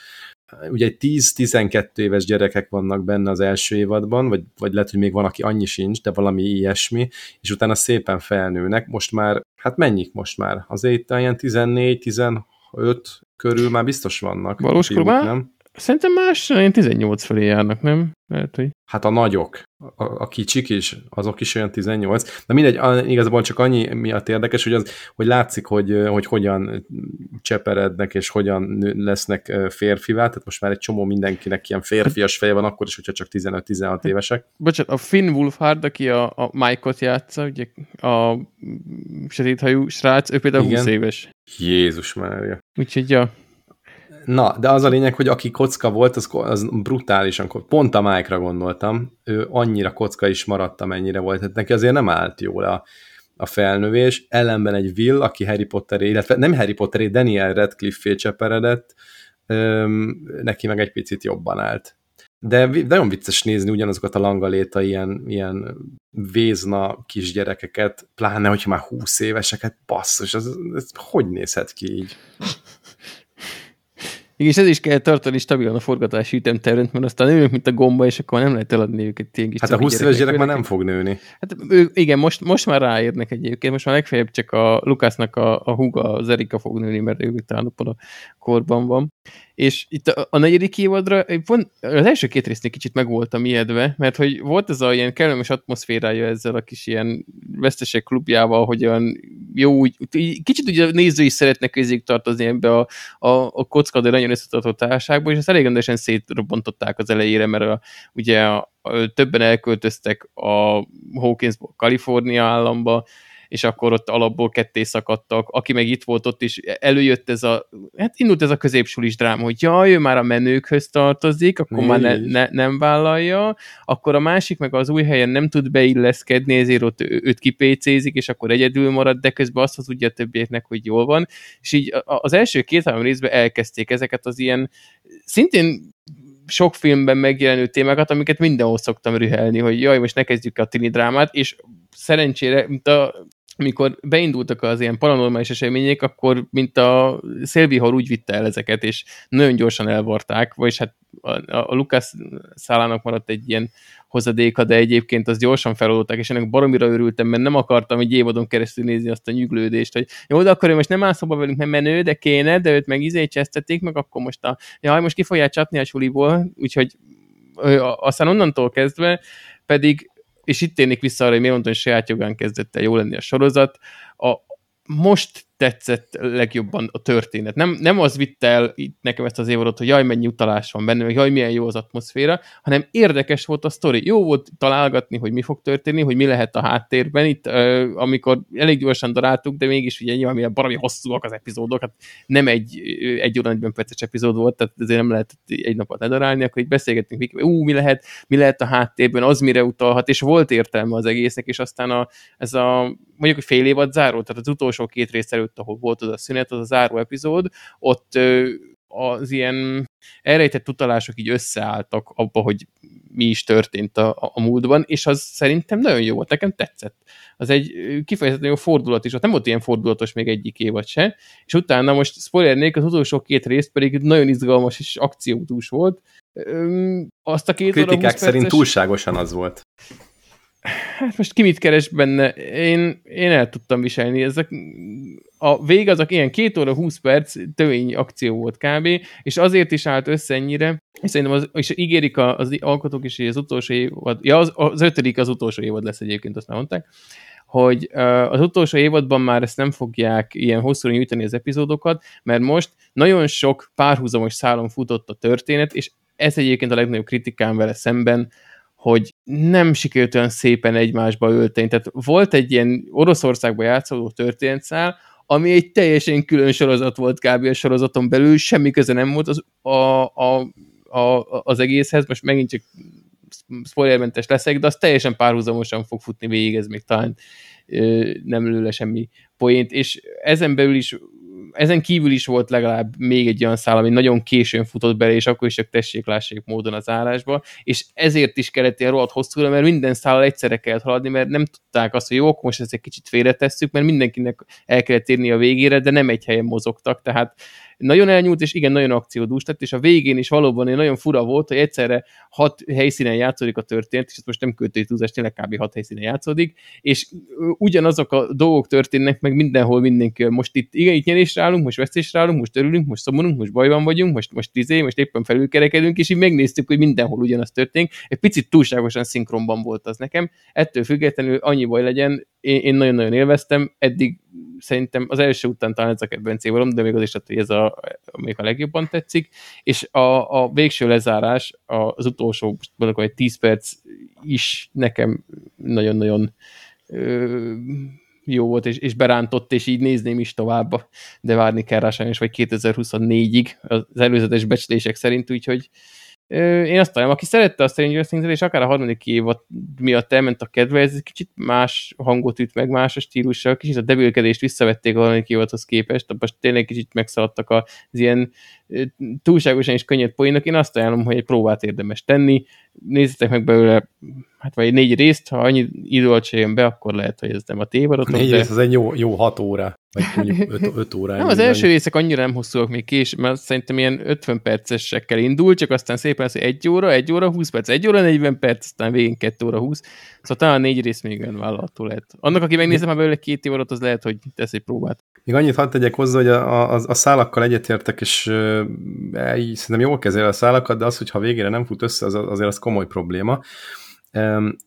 Speaker 1: ugye egy 10-12 éves gyerekek vannak benne az első évadban, vagy, vagy lehet, hogy még van, aki annyi sincs, de valami ilyesmi, és utána szépen felnőnek. Most már, hát mennyik most már? Azért itt ilyen 14-15 körül már biztos vannak.
Speaker 3: Valós nem? Szerintem más, ilyen 18 felé járnak, nem? Lehet, hogy...
Speaker 1: Hát a nagyok, a, a kicsik is, azok is olyan 18. De mindegy, igazából csak annyi miatt érdekes, hogy, az, hogy látszik, hogy, hogy hogyan cseperednek, és hogyan lesznek férfivá, tehát most már egy csomó mindenkinek ilyen férfias feje van, akkor is, hogyha csak 15-16 évesek.
Speaker 3: Bocsánat, a Finn Wolfhard, aki a, a Mike-ot játsza, ugye a sötéthajú srác, ő például Igen. 20 éves.
Speaker 1: Jézus Mária.
Speaker 3: Úgyhogy ja,
Speaker 1: Na, de az a lényeg, hogy aki kocka volt, az, az brutálisan, pont a Mike-ra gondoltam, ő annyira kocka is maradt, amennyire volt, tehát neki azért nem állt jól a, a felnövés, ellenben egy Will, aki Harry Potter, illetve nem Harry Potter, Daniel Radcliffe cseperedett, öm, neki meg egy picit jobban állt. De nagyon vicces nézni ugyanazokat a langaléta ilyen, ilyen vézna kisgyerekeket, pláne, hogyha már 20 éveseket, basszus, ez, ez hogy nézhet ki így?
Speaker 3: És ez is kell tartani stabilan a forgatási ütemtervet, mert aztán nőnek, mint a gomba, és akkor nem lehet eladni őket
Speaker 1: ilyen kis Hát a 20 éves gyerek már nem fog nőni.
Speaker 3: Hát ő, igen, most, most már ráérnek egyébként, most már legfeljebb csak a Lukasznak a, a húga, az Erika fog nőni, mert ő talán a korban van. És itt a, a negyedik évadra, pont az első két résznél kicsit meg voltam ijedve, mert hogy volt ez a ilyen kellemes atmoszférája ezzel a kis ilyen vesztesek klubjával, hogy olyan jó, úgy, kicsit ugye a néző is szeretne közéig tartozni ebbe a, a, a kocka, de nagyon összetartó társágba, és ezt elég rendesen szétrobbantották az elejére, mert a, ugye a, a, többen elköltöztek a Hawkinsból Kalifornia államba, és akkor ott alapból ketté szakadtak, aki meg itt volt ott is, előjött ez a, hát indult ez a középsulis dráma, hogy jaj, ő már a menőkhöz tartozik, akkor Mi már ne, ne, nem vállalja, akkor a másik meg az új helyen nem tud beilleszkedni, ezért ott őt kipécézik, és akkor egyedül marad, de közben azt az ugye a többieknek, hogy jól van, és így az első két-három részben elkezdték ezeket az ilyen szintén sok filmben megjelenő témákat, amiket mindenhol szoktam rühelni, hogy jaj, most ne kezdjük a tini drámát, és szerencsére, mint a amikor beindultak az ilyen paranormális események, akkor mint a szélvihar úgy vitte el ezeket, és nagyon gyorsan elvarták, vagyis hát a, a, Lukács szálának maradt egy ilyen hozadéka, de egyébként az gyorsan feloldották, és ennek baromira örültem, mert nem akartam egy évadon keresztül nézni azt a nyüglődést, hogy jó, de akkor ő most nem áll szoba velünk, mert menő, de kéne, de őt meg izé csesztették, meg akkor most a, jaj, most ki fogják csapni a suliból, úgyhogy aztán onnantól kezdve pedig és itt térnék vissza arra, hogy miért mondtam, hogy saját jogán kezdett el jó lenni a sorozat. A, most tetszett legjobban a történet. Nem, nem az vitte el itt nekem ezt az évadot, hogy jaj, mennyi utalás van benne, hogy jaj, milyen jó az atmoszféra, hanem érdekes volt a sztori. Jó volt találgatni, hogy mi fog történni, hogy mi lehet a háttérben. Itt, amikor elég gyorsan daráltuk, de mégis ugye nyilván milyen baromi hosszúak az epizódok, hát nem egy, egy óra 40 perces epizód volt, tehát ezért nem lehet egy napot ledarálni, akkor így beszélgettünk, ú, mi lehet, mi lehet a háttérben, az mire utalhat, és volt értelme az egésznek, és aztán a, ez a mondjuk, hogy fél évad záró, tehát az utolsó két rész előtt, ahol volt az a szünet, az a záró epizód, ott az ilyen elrejtett utalások így összeálltak abba, hogy mi is történt a, a múltban, és az szerintem nagyon jó volt, nekem tetszett. Az egy kifejezetten jó fordulat is, ott nem volt ilyen fordulatos még egyik évad se, és utána most spoiler nélkül az utolsó két rész pedig nagyon izgalmas és akciódús volt. Azt a két
Speaker 1: Kritikák szerint perces... túlságosan az volt
Speaker 3: hát most ki mit keres benne, én, én el tudtam viselni. Ezek, a vég azok ilyen két óra 20 perc tövény akció volt kb. És azért is állt össze ennyire, és szerintem az, és ígérik az alkotók is, hogy az utolsó évad, ja az, az ötödik az utolsó évad lesz egyébként, azt már mondták, hogy az utolsó évadban már ezt nem fogják ilyen hosszúra nyújtani az epizódokat, mert most nagyon sok párhuzamos szálon futott a történet, és ez egyébként a legnagyobb kritikám vele szemben, hogy nem sikerült olyan szépen egymásba ölteni. Tehát volt egy ilyen Oroszországban játszódó történetszál, ami egy teljesen külön sorozat volt kb. a sorozaton belül, semmi köze nem volt az, a, a, a, az egészhez, most megint csak spoilermentes leszek, de az teljesen párhuzamosan fog futni végig, ez még talán ö, nem lőle semmi poént, és ezen belül is ezen kívül is volt legalább még egy olyan szál, ami nagyon későn futott bele, és akkor is csak tessék, lássék módon az állásba, és ezért is kellett ilyen rohadt hosszúra, mert minden szállal egyszerre kellett haladni, mert nem tudták azt, hogy jó, most ezt egy kicsit félretesszük, mert mindenkinek el kellett érni a végére, de nem egy helyen mozogtak, tehát nagyon elnyúlt, és igen, nagyon akciódús lett, és a végén is valóban nagyon fura volt, hogy egyszerre hat helyszínen játszódik a történet, és ez most nem költői túlzás, tényleg kb. hat helyszínen játszódik, és ugyanazok a dolgok történnek meg mindenhol mindenki. Most itt igen, itt nyerésre állunk, most vesztésre állunk, most örülünk, most szomorunk, most bajban vagyunk, most, most izé, most éppen felülkerekedünk, és így megnéztük, hogy mindenhol ugyanaz történik. Egy picit túlságosan szinkronban volt az nekem. Ettől függetlenül annyi baj legyen, én, én nagyon-nagyon élveztem, eddig szerintem az első után talán ez a kedvenc évarom, de még az is lett, hogy ez a, még a legjobban tetszik, és a, a végső lezárás, az utolsó, mondjuk egy 10 perc is nekem nagyon-nagyon jó volt, és, és berántott, és így nézném is tovább, de várni kell rá sajnos, vagy 2024-ig az előzetes becslések szerint, úgyhogy én azt találom, aki szerette a Stranger things és akár a harmadik évad miatt elment a kedve, ez egy kicsit más hangot üt meg, más a stílussal, kicsit a debilkedést visszavették a harmadik évadhoz képest, most tényleg kicsit megszaladtak az ilyen túlságosan is könnyed poénok. Én azt ajánlom, hogy egy próbát érdemes tenni, nézzétek meg belőle hát vagy négy részt, ha annyi idő alatt jön be, akkor lehet, hogy ez nem a tévadatok.
Speaker 1: Négy de... rész, az egy jó, jó hat óra, vagy mondjuk öt, öt óra.
Speaker 3: Nem, az első részek annyira nem hosszúak még kés, mert szerintem ilyen 50 percesekkel indul, csak aztán szépen az, hogy egy óra, egy óra, 20 perc, egy óra, 40 perc, aztán végén 2 óra 20. Szóval talán négy rész még olyan vállalható lehet. Annak, aki megnézem már belőle két évadat, az lehet, hogy tesz egy próbát.
Speaker 1: Még annyit hadd tegyek hozzá, hogy a, a, a szálakkal egyetértek, és így szerintem jól kezel a szálakat, de az, hogyha végére nem fut össze, az, azért az komoly probléma.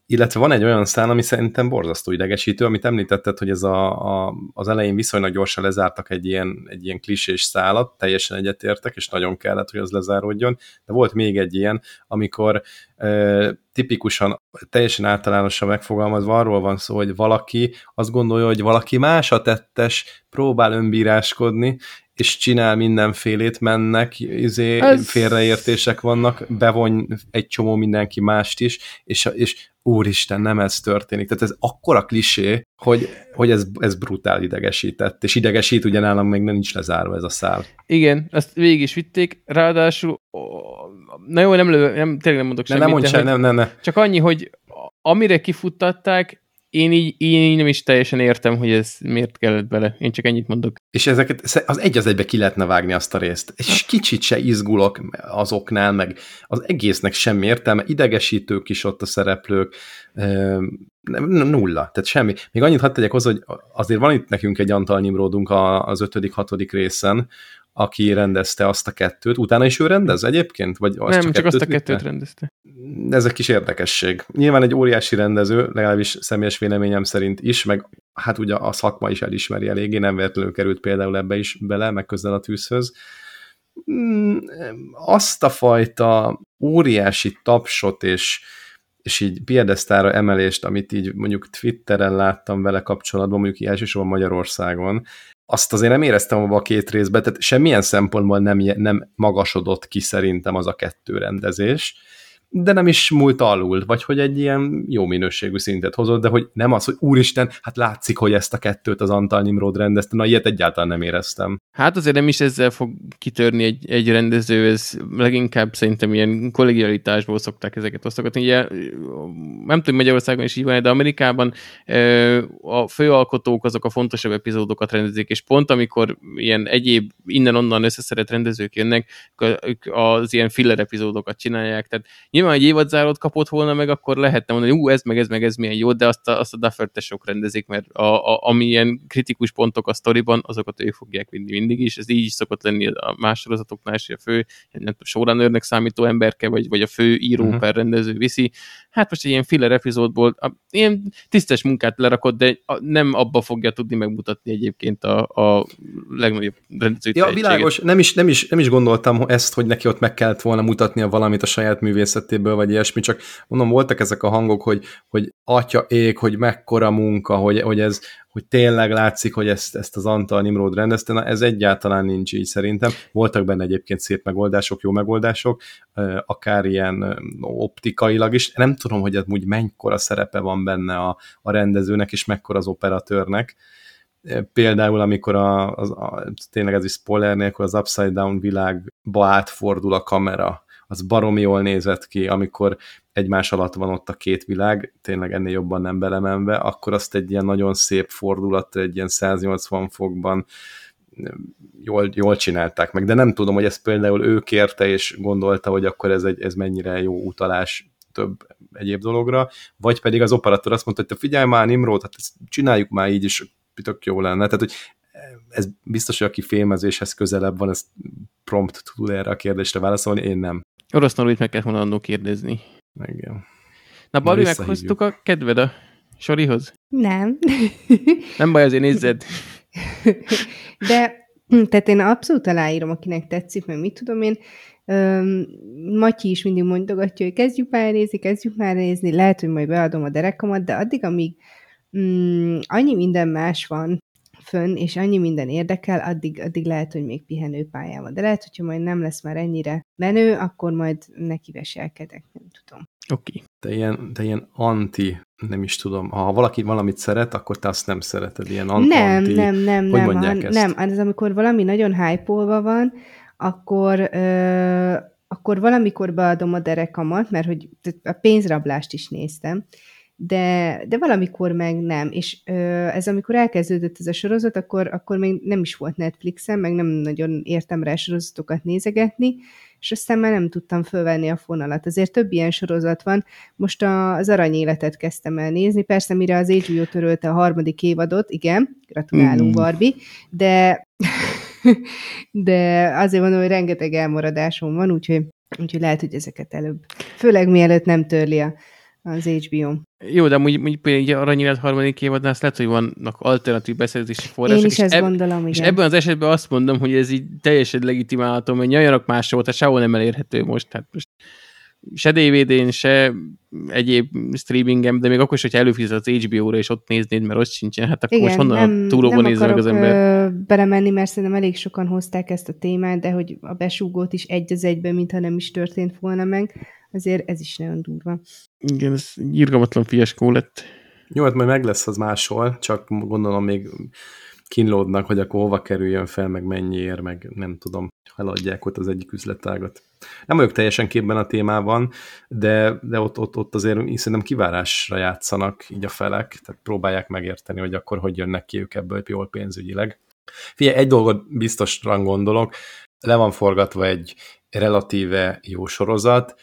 Speaker 1: Illetve van egy olyan szán, ami szerintem borzasztó idegesítő, amit említetted, hogy ez a, a, az elején viszonylag gyorsan lezártak egy ilyen, egy ilyen klisés szálat, teljesen egyetértek, és nagyon kellett, hogy az lezáródjon, de volt még egy ilyen, amikor e, tipikusan, teljesen általánosan megfogalmazva arról van szó, hogy valaki azt gondolja, hogy valaki más a tettes, próbál önbíráskodni, és csinál mindenfélét, mennek, izé, Ez... félreértések vannak, bevony egy csomó mindenki mást is, és, és úristen, nem ez történik. Tehát ez akkora klisé, hogy, hogy ez, ez brutál idegesített, és idegesít, ugye nálam még nem nincs lezárva ez a szál.
Speaker 3: Igen, ezt végig is vitték, ráadásul, na jó, nem, lő, nem tényleg nem mondok
Speaker 1: ne, semmit. Nem mondj se, nem, nem, nem.
Speaker 3: Csak annyi, hogy amire kifuttatták, én így, így nem is teljesen értem, hogy ez miért kellett bele. Én csak ennyit mondok.
Speaker 1: És ezeket az egy az egybe ki lehetne vágni azt a részt. És kicsit se izgulok azoknál, meg az egésznek semmi értelme, idegesítők is ott a szereplők, nulla, tehát semmi. Még annyit hadd tegyek hozzá, hogy azért van itt nekünk egy Antal Nimrodunk az ötödik, hatodik részen, aki rendezte azt a kettőt. Utána is ő rendez egyébként? Vagy
Speaker 3: az Nem, csak, csak azt a kettőt rendezte.
Speaker 1: Ez egy kis érdekesség. Nyilván egy óriási rendező, legalábbis személyes véleményem szerint is, meg hát ugye a szakma is elismeri eléggé, nem véletlenül került például ebbe is bele, meg közel a tűzhöz. Mm, azt a fajta óriási tapsot és, és így piedesztára emelést, amit így mondjuk Twitteren láttam vele kapcsolatban, mondjuk elsősorban Magyarországon, azt azért nem éreztem abban a két részben, tehát semmilyen szempontból nem, nem magasodott ki szerintem az a kettő rendezés de nem is múlt alul, vagy hogy egy ilyen jó minőségű szintet hozott, de hogy nem az, hogy úristen, hát látszik, hogy ezt a kettőt az Antal Nimrod rendezte, na ilyet egyáltalán nem éreztem.
Speaker 3: Hát azért nem is ezzel fog kitörni egy, egy rendező, ez leginkább szerintem ilyen kollegialitásból szokták ezeket osztogatni. Ugye, nem tudom, Magyarországon is így van, de Amerikában a főalkotók azok a fontosabb epizódokat rendezik, és pont amikor ilyen egyéb innen-onnan összeszedett rendezők jönnek, az ilyen filler epizódokat csinálják, tehát Nyilván, egy évadzárót kapott volna meg, akkor lehetne mondani, hogy ú, ez meg ez meg ez milyen jó, de azt a, azt a duffer sok rendezik, mert a, a, ami ilyen kritikus pontok a sztoriban, azokat ők fogják vinni mindig is. Ez így is szokott lenni a más sorozatoknál hogy a fő nem showrunnernek számító emberke, vagy, vagy a fő író uh-huh. per rendező viszi. Hát most egy ilyen filler epizódból a, ilyen tisztes munkát lerakott, de a, nem abba fogja tudni megmutatni egyébként a, a legnagyobb rendező
Speaker 1: Ja, világos, nem is, nem, is, nem is gondoltam ezt, hogy neki ott meg kellett volna mutatnia valamit a saját művészet helyzetéből, vagy ilyesmi, csak mondom, voltak ezek a hangok, hogy, hogy atya ég, hogy mekkora munka, hogy, hogy ez, hogy tényleg látszik, hogy ezt, ezt az Antal Nimrod rendezte, na ez egyáltalán nincs így szerintem. Voltak benne egyébként szép megoldások, jó megoldások, akár ilyen optikailag is. Nem tudom, hogy úgy mennyikora szerepe van benne a, a rendezőnek, és mekkora az operatőrnek. Például, amikor a, a, a, tényleg ez is spoiler nélkül az Upside Down világba átfordul a kamera, az baromi jól nézett ki, amikor egymás alatt van ott a két világ, tényleg ennél jobban nem belemenve, akkor azt egy ilyen nagyon szép fordulat, egy ilyen 180 fokban jól, jól csinálták meg, de nem tudom, hogy ezt például ő kérte, és gondolta, hogy akkor ez, egy, ez mennyire jó utalás több egyéb dologra, vagy pedig az operatőr azt mondta, hogy te figyelj már, Nimrod, hát ezt csináljuk már így, és tök jó lenne. Tehát, hogy ez biztos, hogy aki filmezéshez közelebb van, ez prompt tud erre a kérdésre válaszolni, én nem.
Speaker 3: Orosz Norvit meg kell volna kérdezni.
Speaker 1: Igen.
Speaker 3: Na, Bali, meghoztuk a kedved a Sorihoz?
Speaker 2: Nem.
Speaker 3: Nem baj, azért nézzed.
Speaker 2: De, hm, tehát én abszolút aláírom, akinek tetszik, mert mit tudom én, Öm, Matyi is mindig mondogatja, hogy kezdjük már nézni, kezdjük már nézni, lehet, hogy majd beadom a derekamat, de addig, amíg mm, annyi minden más van, fönn, és annyi minden érdekel, addig, addig lehet, hogy még pihenő pályán De lehet, hogyha majd nem lesz már ennyire menő, akkor majd neki veselkedek, nem tudom.
Speaker 3: Oké. Okay.
Speaker 1: Te ilyen, te ilyen anti, nem is tudom, ha valaki valamit szeret, akkor te azt nem szereted, ilyen anti
Speaker 2: Nem, nem, nem, hogy nem, nem, nem, ez amikor valami nagyon hype van, akkor ö, akkor valamikor beadom a derekamat, mert hogy a pénzrablást is néztem, de, de valamikor meg nem. És ö, ez amikor elkezdődött ez a sorozat, akkor, akkor még nem is volt Netflixen, meg nem nagyon értem rá sorozatokat nézegetni, és aztán már nem tudtam fölvenni a fonalat. Azért több ilyen sorozat van. Most a, az aranyéletet kezdtem el nézni, persze mire az HBO törölte a harmadik évadot, igen, gratulálunk mm. Barbie, de [LAUGHS] de azért mondom, hogy rengeteg elmaradásom van, úgyhogy, úgyhogy lehet, hogy ezeket előbb. Főleg mielőtt nem törli a, az HBO.
Speaker 3: Jó, de úgy, úgy például Aranyélet harmadik évadnál azt lehet, hogy vannak alternatív beszerzési források.
Speaker 2: Én is ezt eb- gondolom, igen.
Speaker 3: És ebben az esetben azt mondom, hogy ez így teljesen legitimálható, mert nyaljanak máshol, tehát sehol nem elérhető most. Tehát most se DVD-n, se egyéb streamingem, de még akkor is, hogyha előfizet az HBO-ra, és ott néznéd, mert ott sincsen, hát akkor Igen, most honnan túlóban nézze meg az ember?
Speaker 2: belemenni, mert szerintem elég sokan hozták ezt a témát, de hogy a besúgót is egy az egyben, mintha nem is történt volna meg, azért ez is nagyon durva.
Speaker 3: Igen, ez irgalmatlan fiaskó lett.
Speaker 1: Jó, hát majd meg lesz az máshol, csak gondolom még kínlódnak, hogy akkor hova kerüljön fel, meg mennyiért, meg nem tudom, eladják ott az egyik üzletágat. Nem vagyok teljesen képben a témában, de, de ott, ott, ott azért szerintem kivárásra játszanak így a felek, tehát próbálják megérteni, hogy akkor hogy jönnek ki ők ebből jól pénzügyileg. Figyelj, egy dolgot biztosan gondolok, le van forgatva egy relatíve jó sorozat,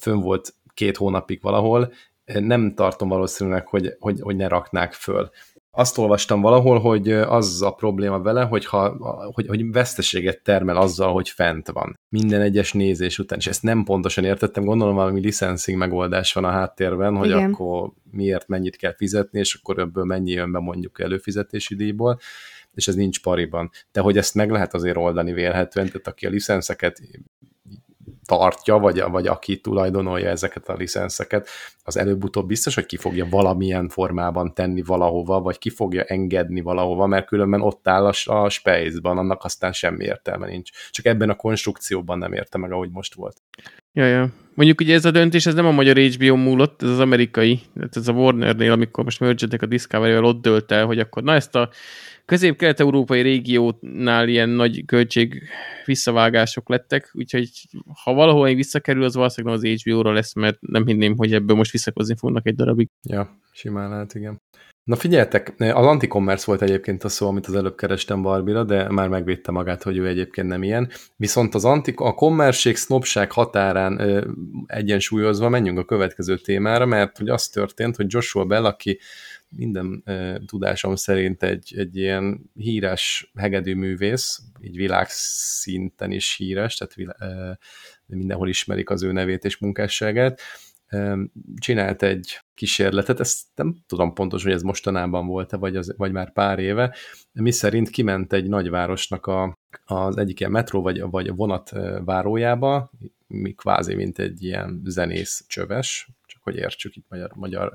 Speaker 1: fönn volt két hónapig valahol, nem tartom valószínűleg, hogy, hogy, hogy ne raknák föl. Azt olvastam valahol, hogy az a probléma vele, hogy, ha, hogy, hogy veszteséget termel azzal, hogy fent van. Minden egyes nézés után. És ezt nem pontosan értettem, gondolom valami licensing megoldás van a háttérben, hogy Igen. akkor miért mennyit kell fizetni, és akkor ebből mennyi jön be mondjuk előfizetési díjból és ez nincs pariban. De hogy ezt meg lehet azért oldani vélhetően, tehát aki a licenszeket tartja, vagy, vagy aki tulajdonolja ezeket a licenszeket, az előbb-utóbb biztos, hogy ki fogja valamilyen formában tenni valahova, vagy ki fogja engedni valahova, mert különben ott áll a, a space-ban, annak aztán semmi értelme nincs. Csak ebben a konstrukcióban nem érte meg, ahogy most volt.
Speaker 3: Ja, ja. Mondjuk ugye ez a döntés, ez nem a magyar HBO múlott, ez az amerikai, ez a Warnernél, amikor most mergedek a Discovery-vel, ott dölt el, hogy akkor na ezt a közép-kelet-európai régiónál ilyen nagy költség visszavágások lettek, úgyhogy ha valahol még visszakerül, az valószínűleg az HBO-ra lesz, mert nem hinném, hogy ebből most visszakozni fognak egy darabig.
Speaker 1: Ja, simán lehet, igen. Na figyeljetek, az anti-commerce volt egyébként a szó, amit az előbb kerestem Barbira, de már megvédte magát, hogy ő egyébként nem ilyen. Viszont az anti a kommerség, sznopság határán ö, egyensúlyozva menjünk a következő témára, mert hogy az történt, hogy Joshua Bell, aki minden tudásom szerint egy, egy ilyen híres hegedűművész, így világszinten is híres, tehát mindenhol ismerik az ő nevét és munkásságát, e, csinált egy kísérletet, ezt nem tudom pontosan, hogy ez mostanában volt-e, vagy, az, vagy már pár éve, mi szerint kiment egy nagyvárosnak a, az egyik ilyen metró vagy, vagy vonat várójába, mi kvázi mint egy ilyen zenész csöves, hogy értsük itt magyar, magyar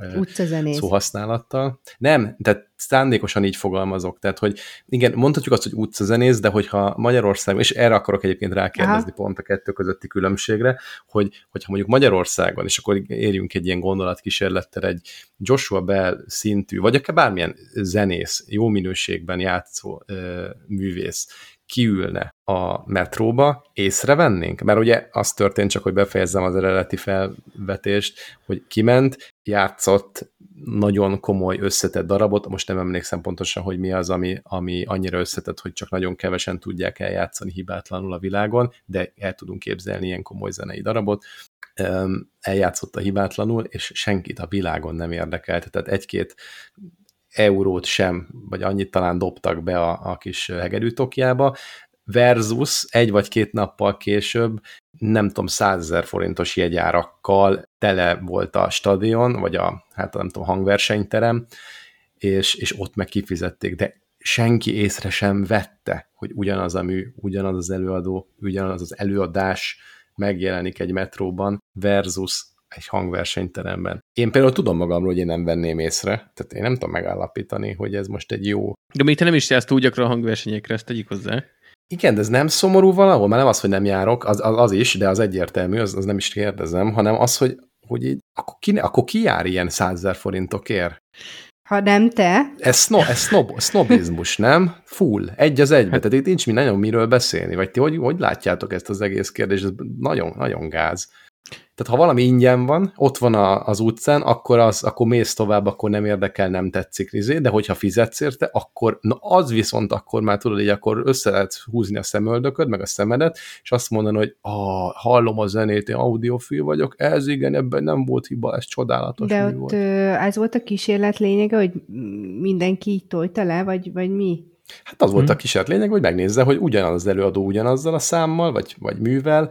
Speaker 1: szóhasználattal. Nem, tehát szándékosan így fogalmazok, tehát hogy igen, mondhatjuk azt, hogy utcazenész, de hogyha Magyarországon, és erre akarok egyébként rákérdezni Aha. pont a kettő közötti különbségre, hogy, hogyha mondjuk Magyarországon, és akkor érjünk egy ilyen gondolatkísérlettel egy Joshua Bell szintű, vagy akár bármilyen zenész, jó minőségben játszó ö, művész kiülne a metróba, észrevennénk? Mert ugye az történt, csak hogy befejezzem az eredeti felvetést, hogy kiment, játszott nagyon komoly összetett darabot, most nem emlékszem pontosan, hogy mi az, ami, ami annyira összetett, hogy csak nagyon kevesen tudják eljátszani hibátlanul a világon, de el tudunk képzelni ilyen komoly zenei darabot, eljátszott a hibátlanul, és senkit a világon nem érdekelt. Tehát egy-két eurót sem, vagy annyit talán dobtak be a, a kis hegedűtokjába, versus egy vagy két nappal később, nem tudom, százezer forintos jegyárakkal tele volt a stadion, vagy a, hát nem tudom, hangversenyterem, és, és ott meg kifizették, de senki észre sem vette, hogy ugyanaz a mű, ugyanaz az előadó, ugyanaz az előadás megjelenik egy metróban versus egy hangversenyteremben. Én például tudom magamról, hogy én nem venném észre, tehát én nem tudom megállapítani, hogy ez most egy jó...
Speaker 3: De még te nem is jársz túl gyakran a hangversenyekre, ezt tegyük hozzá.
Speaker 1: Igen, de ez nem szomorú valahol, már nem az, hogy nem járok, az, az, az is, de az egyértelmű, az, az nem is kérdezem, hanem az, hogy, hogy így, akkor ki, akkor ki jár ilyen százezer forintokért?
Speaker 2: Ha nem te.
Speaker 1: Ez, sno, ez snob, sznobizmus, nem? Full, egy az egybe. Tehát itt nincs mi nagyon miről beszélni. Vagy ti hogy, hogy látjátok ezt az egész kérdést? Ez nagyon, nagyon gáz. Tehát ha valami ingyen van, ott van a, az utcán, akkor, az, akkor mész tovább, akkor nem érdekel, nem tetszik, rizé, de hogyha fizetsz érte, akkor na az viszont akkor már tudod, hogy akkor össze lehet húzni a szemöldököd, meg a szemedet, és azt mondani, hogy ah, hallom a zenét, én audiofil vagyok, ez igen, ebben nem volt hiba, ez csodálatos.
Speaker 2: De ott volt. ez volt a kísérlet lényege, hogy mindenki így tojta le, vagy, vagy mi?
Speaker 1: Hát az hmm. volt a kísérlet lényeg, hogy megnézze, hogy ugyanaz az előadó ugyanazzal a számmal, vagy, vagy művel,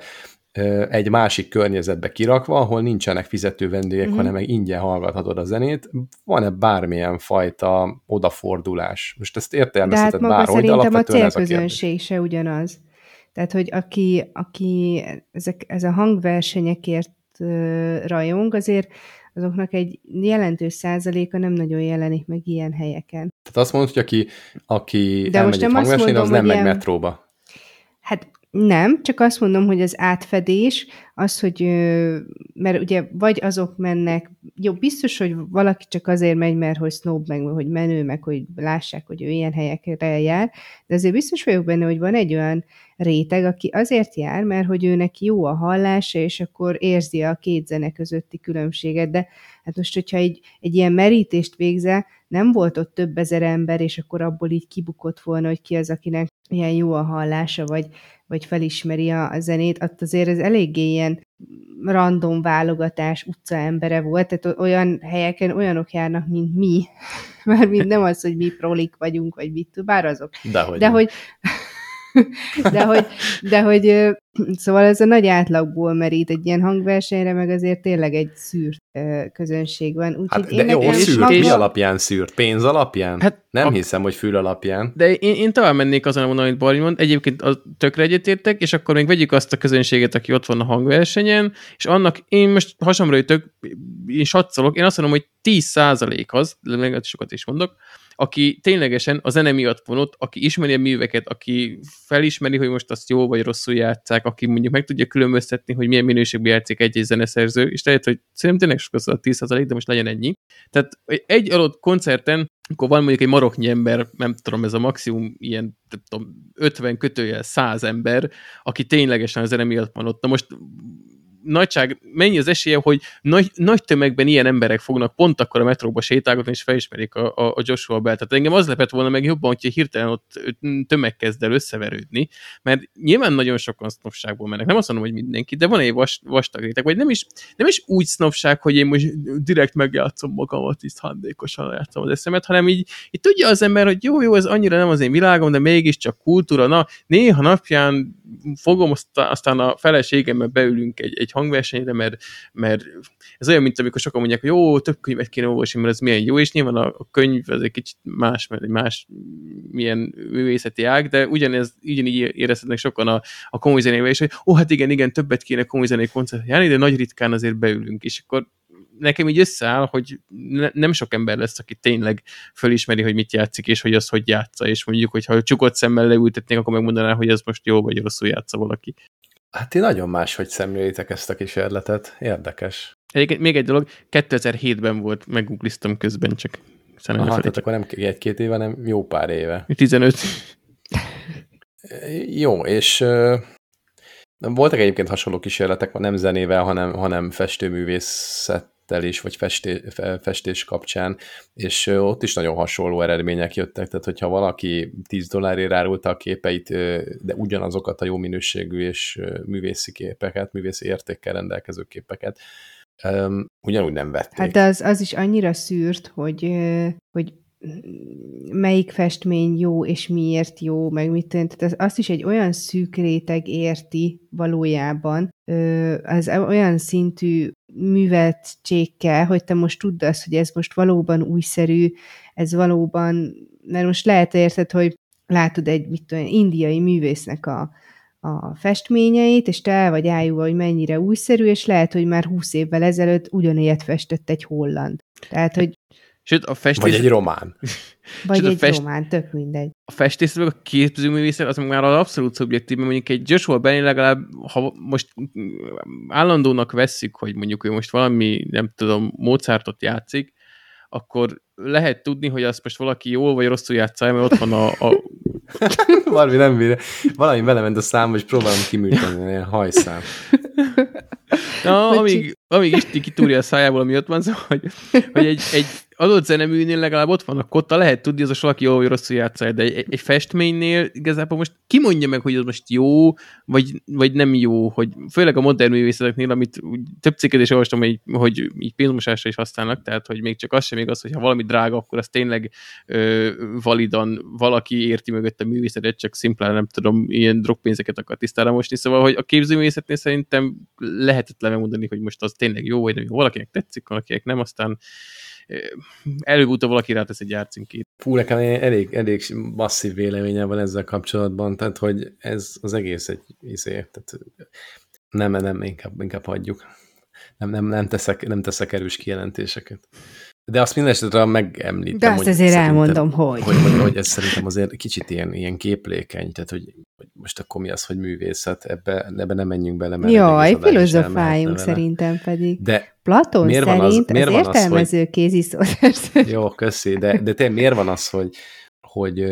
Speaker 1: egy másik környezetbe kirakva, ahol nincsenek fizető vendégek, mm-hmm. hanem meg ingyen hallgathatod a zenét, van-e bármilyen fajta odafordulás? Most ezt értelmezheted
Speaker 2: de hát maga bárhogy, szerintem a célközönség se ugyanaz. Tehát, hogy aki, aki ezek, ez a hangversenyekért rajong, azért azoknak egy jelentős százaléka nem nagyon jelenik meg ilyen helyeken.
Speaker 1: Tehát azt mondod, hogy aki, aki De elmegy most nem egy hangversenyre, az nem megy ilyen... metróba.
Speaker 2: Nem, csak azt mondom, hogy az átfedés, az, hogy, mert ugye vagy azok mennek, jó, biztos, hogy valaki csak azért megy, mert hogy snob, meg hogy menő, meg hogy lássák, hogy ő ilyen helyekre jár, de azért biztos vagyok benne, hogy van egy olyan réteg, aki azért jár, mert hogy ő neki jó a hallása, és akkor érzi a két zene közötti különbséget, de hát most, hogyha egy, egy ilyen merítést végzel, nem volt ott több ezer ember, és akkor abból így kibukott volna, hogy ki az, akinek ilyen jó a hallása, vagy, vagy felismeri a, a zenét, ott azért ez eléggé ilyen random válogatás utca embere volt, tehát olyan helyeken olyanok járnak, mint mi, [LAUGHS] mint nem az, hogy mi prolik vagyunk, vagy mit, bár azok.
Speaker 1: Dehogy
Speaker 2: de hogy, de hogy, de hogy szóval ez a nagy átlagból merít egy ilyen hangversenyre, meg azért tényleg egy szűrt közönség van.
Speaker 1: Úgy, hát, de jó, szűrt, maga... mi alapján szűrt? Pénz alapján? Hát, nem a... hiszem, hogy fül alapján.
Speaker 3: De én, én tovább mennék azon a vonalon, amit Bari mond. Egyébként a tökre egyetértek, és akkor még vegyük azt a közönséget, aki ott van a hangversenyen, és annak én most hasamra ütök, én satszolok, én azt mondom, hogy 10% az, legalább sokat is mondok, aki ténylegesen a zene miatt van ott, aki ismeri a műveket, aki felismeri, hogy most azt jó vagy rosszul játszák, aki mondjuk meg tudja különböztetni, hogy milyen minőségben játszik egy-egy zeneszerző, és lehet, hogy szerintem tényleg sok az a 10%, de most legyen ennyi. Tehát egy adott koncerten, akkor van mondjuk egy maroknyi ember, nem tudom, ez a maximum ilyen tudom, 50 kötőjel 100 ember, aki ténylegesen a zene miatt van ott. Na most nagyság, mennyi az esélye, hogy nagy, nagy tömegben ilyen emberek fognak pont akkor a metróba sétálgatni, és felismerik a, a, Joshua Bell. Tehát engem az lepett volna meg jobban, hogyha hirtelen ott tömeg kezd el összeverődni, mert nyilván nagyon sokan sznopságból mennek. Nem azt mondom, hogy mindenki, de van egy vas, vastag réteg, vagy nem is, nem is úgy sznopság, hogy én most direkt megjátszom magamat, is szándékosan játszom az eszemet, hanem így, így tudja az ember, hogy jó, jó, ez annyira nem az én világom, de mégiscsak kultúra. Na, néha napján fogom, aztán a feleségemmel beülünk egy, egy hangversenyre, mert, mert ez olyan, mint amikor sokan mondják, hogy jó, több könyvet kéne olvasni, mert ez milyen jó, és nyilván a, a könyv az egy kicsit más, mert egy más milyen művészeti ág, de ugyanez, ugyanígy érezhetnek sokan a, a komoly zenével is, hogy ó, hát igen, igen, többet kéne komoly zenei koncertre járni, de nagy ritkán azért beülünk, és akkor nekem így összeáll, hogy ne, nem sok ember lesz, aki tényleg fölismeri, hogy mit játszik, és hogy az hogy játsza, és mondjuk, hogyha csukott szemmel leültetnék, akkor megmondaná, hogy ez most jó vagy rosszul játsza valaki.
Speaker 1: Hát ti nagyon máshogy szemlélitek ezt a kísérletet. Érdekes.
Speaker 3: Egyébként még egy dolog, 2007-ben volt, meggoogliztam közben, csak
Speaker 1: Aha, tehát akkor nem egy-két éve, hanem jó pár éve.
Speaker 3: 15. [LAUGHS]
Speaker 1: jó, és voltak egyébként hasonló kísérletek, nem zenével, hanem, hanem festőművészet is, vagy festé, festés kapcsán, és ott is nagyon hasonló eredmények jöttek, tehát hogyha valaki 10 dollárért árulta a képeit, de ugyanazokat a jó minőségű és művészi képeket, művészi értékkel rendelkező képeket, ugyanúgy nem vették.
Speaker 2: Hát az, az is annyira szűrt, hogy, hogy melyik festmény jó, és miért jó, meg mit Tehát azt is egy olyan szűk réteg érti valójában, az olyan szintű műveltségkel, hogy te most tudd azt, hogy ez most valóban újszerű, ez valóban, mert most lehet érted, hogy látod egy mit tudom, indiai művésznek a, a festményeit, és te el vagy ájúva, hogy mennyire újszerű, és lehet, hogy már húsz évvel ezelőtt ugyanilyet festett egy holland. Tehát, hogy
Speaker 3: Sőt, a festés...
Speaker 1: Vagy egy román. [LAUGHS]
Speaker 2: Vagy Sőt, egy fest... román, tök mindegy.
Speaker 3: A festészről a képzőművészet az már az abszolút szubjektív, mert mondjuk egy Joshua Benny legalább, ha most állandónak vesszük, hogy mondjuk ő most valami, nem tudom, Mozartot játszik, akkor lehet tudni, hogy azt most valaki jól vagy rosszul játsza, mert ott van a... a... [LAUGHS]
Speaker 1: valami nem bír. Valami belement a számba, és próbálom kiműteni, ilyen hajszám.
Speaker 3: Na, amíg, amíg Isti kitúrja a szájából, ami ott van, szóval, hogy, hogy egy, egy adott zeneműnél legalább ott van a kotta, lehet tudni, az a valaki jó vagy rosszul játsza, de egy, egy festménynél igazából most ki mondja meg, hogy az most jó, vagy, vagy nem jó, hogy főleg a modern művészeteknél, amit több cikket is olvastam, hogy, hogy így pénzmosásra is használnak, tehát hogy még csak az sem még az, hogy ha valami drága, akkor az tényleg ö, validan valaki érti mögött a művészetet, csak szimplán nem tudom, ilyen drogpénzeket akar tisztára mosni, szóval hogy a képzőművészetnél szerintem lehetetlen megmondani, hogy most az tényleg jó, vagy nem jó. Valakinek tetszik, valakinek nem, aztán előbb-utóbb valaki rátesz egy árcinkét.
Speaker 1: Fú, nekem elég, elég masszív véleményem van ezzel kapcsolatban, tehát hogy ez az egész egy izé, tehát nem, nem, inkább, inkább hagyjuk. Nem, nem, nem, teszek, nem teszek erős kijelentéseket. De azt minden esetre megemlítem.
Speaker 2: De azt azért elmondom, hogy.
Speaker 1: Hogy, hogy, hogy ez szerintem azért kicsit ilyen, ilyen képlékeny, tehát hogy hogy most akkor mi az, hogy művészet, ebbe, ebbe nem menjünk bele. Mert
Speaker 2: Jaj, filozofáljunk szerintem pedig. De Platon miért szerint van az, miért az, van az értelmező hogy... kéziszózás.
Speaker 1: Jó, köszi, de, de te miért van az, hogy, hogy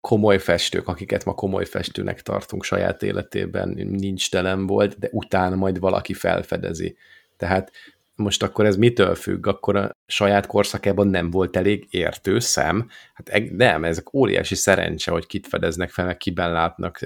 Speaker 1: komoly festők, akiket ma komoly festőnek tartunk saját életében, nincs telen volt, de utána majd valaki felfedezi. Tehát most akkor ez mitől függ? Akkor a saját korszakában nem volt elég értő szem? Hát nem, ezek óriási szerencse, hogy kit fedeznek fel, meg kiben látnak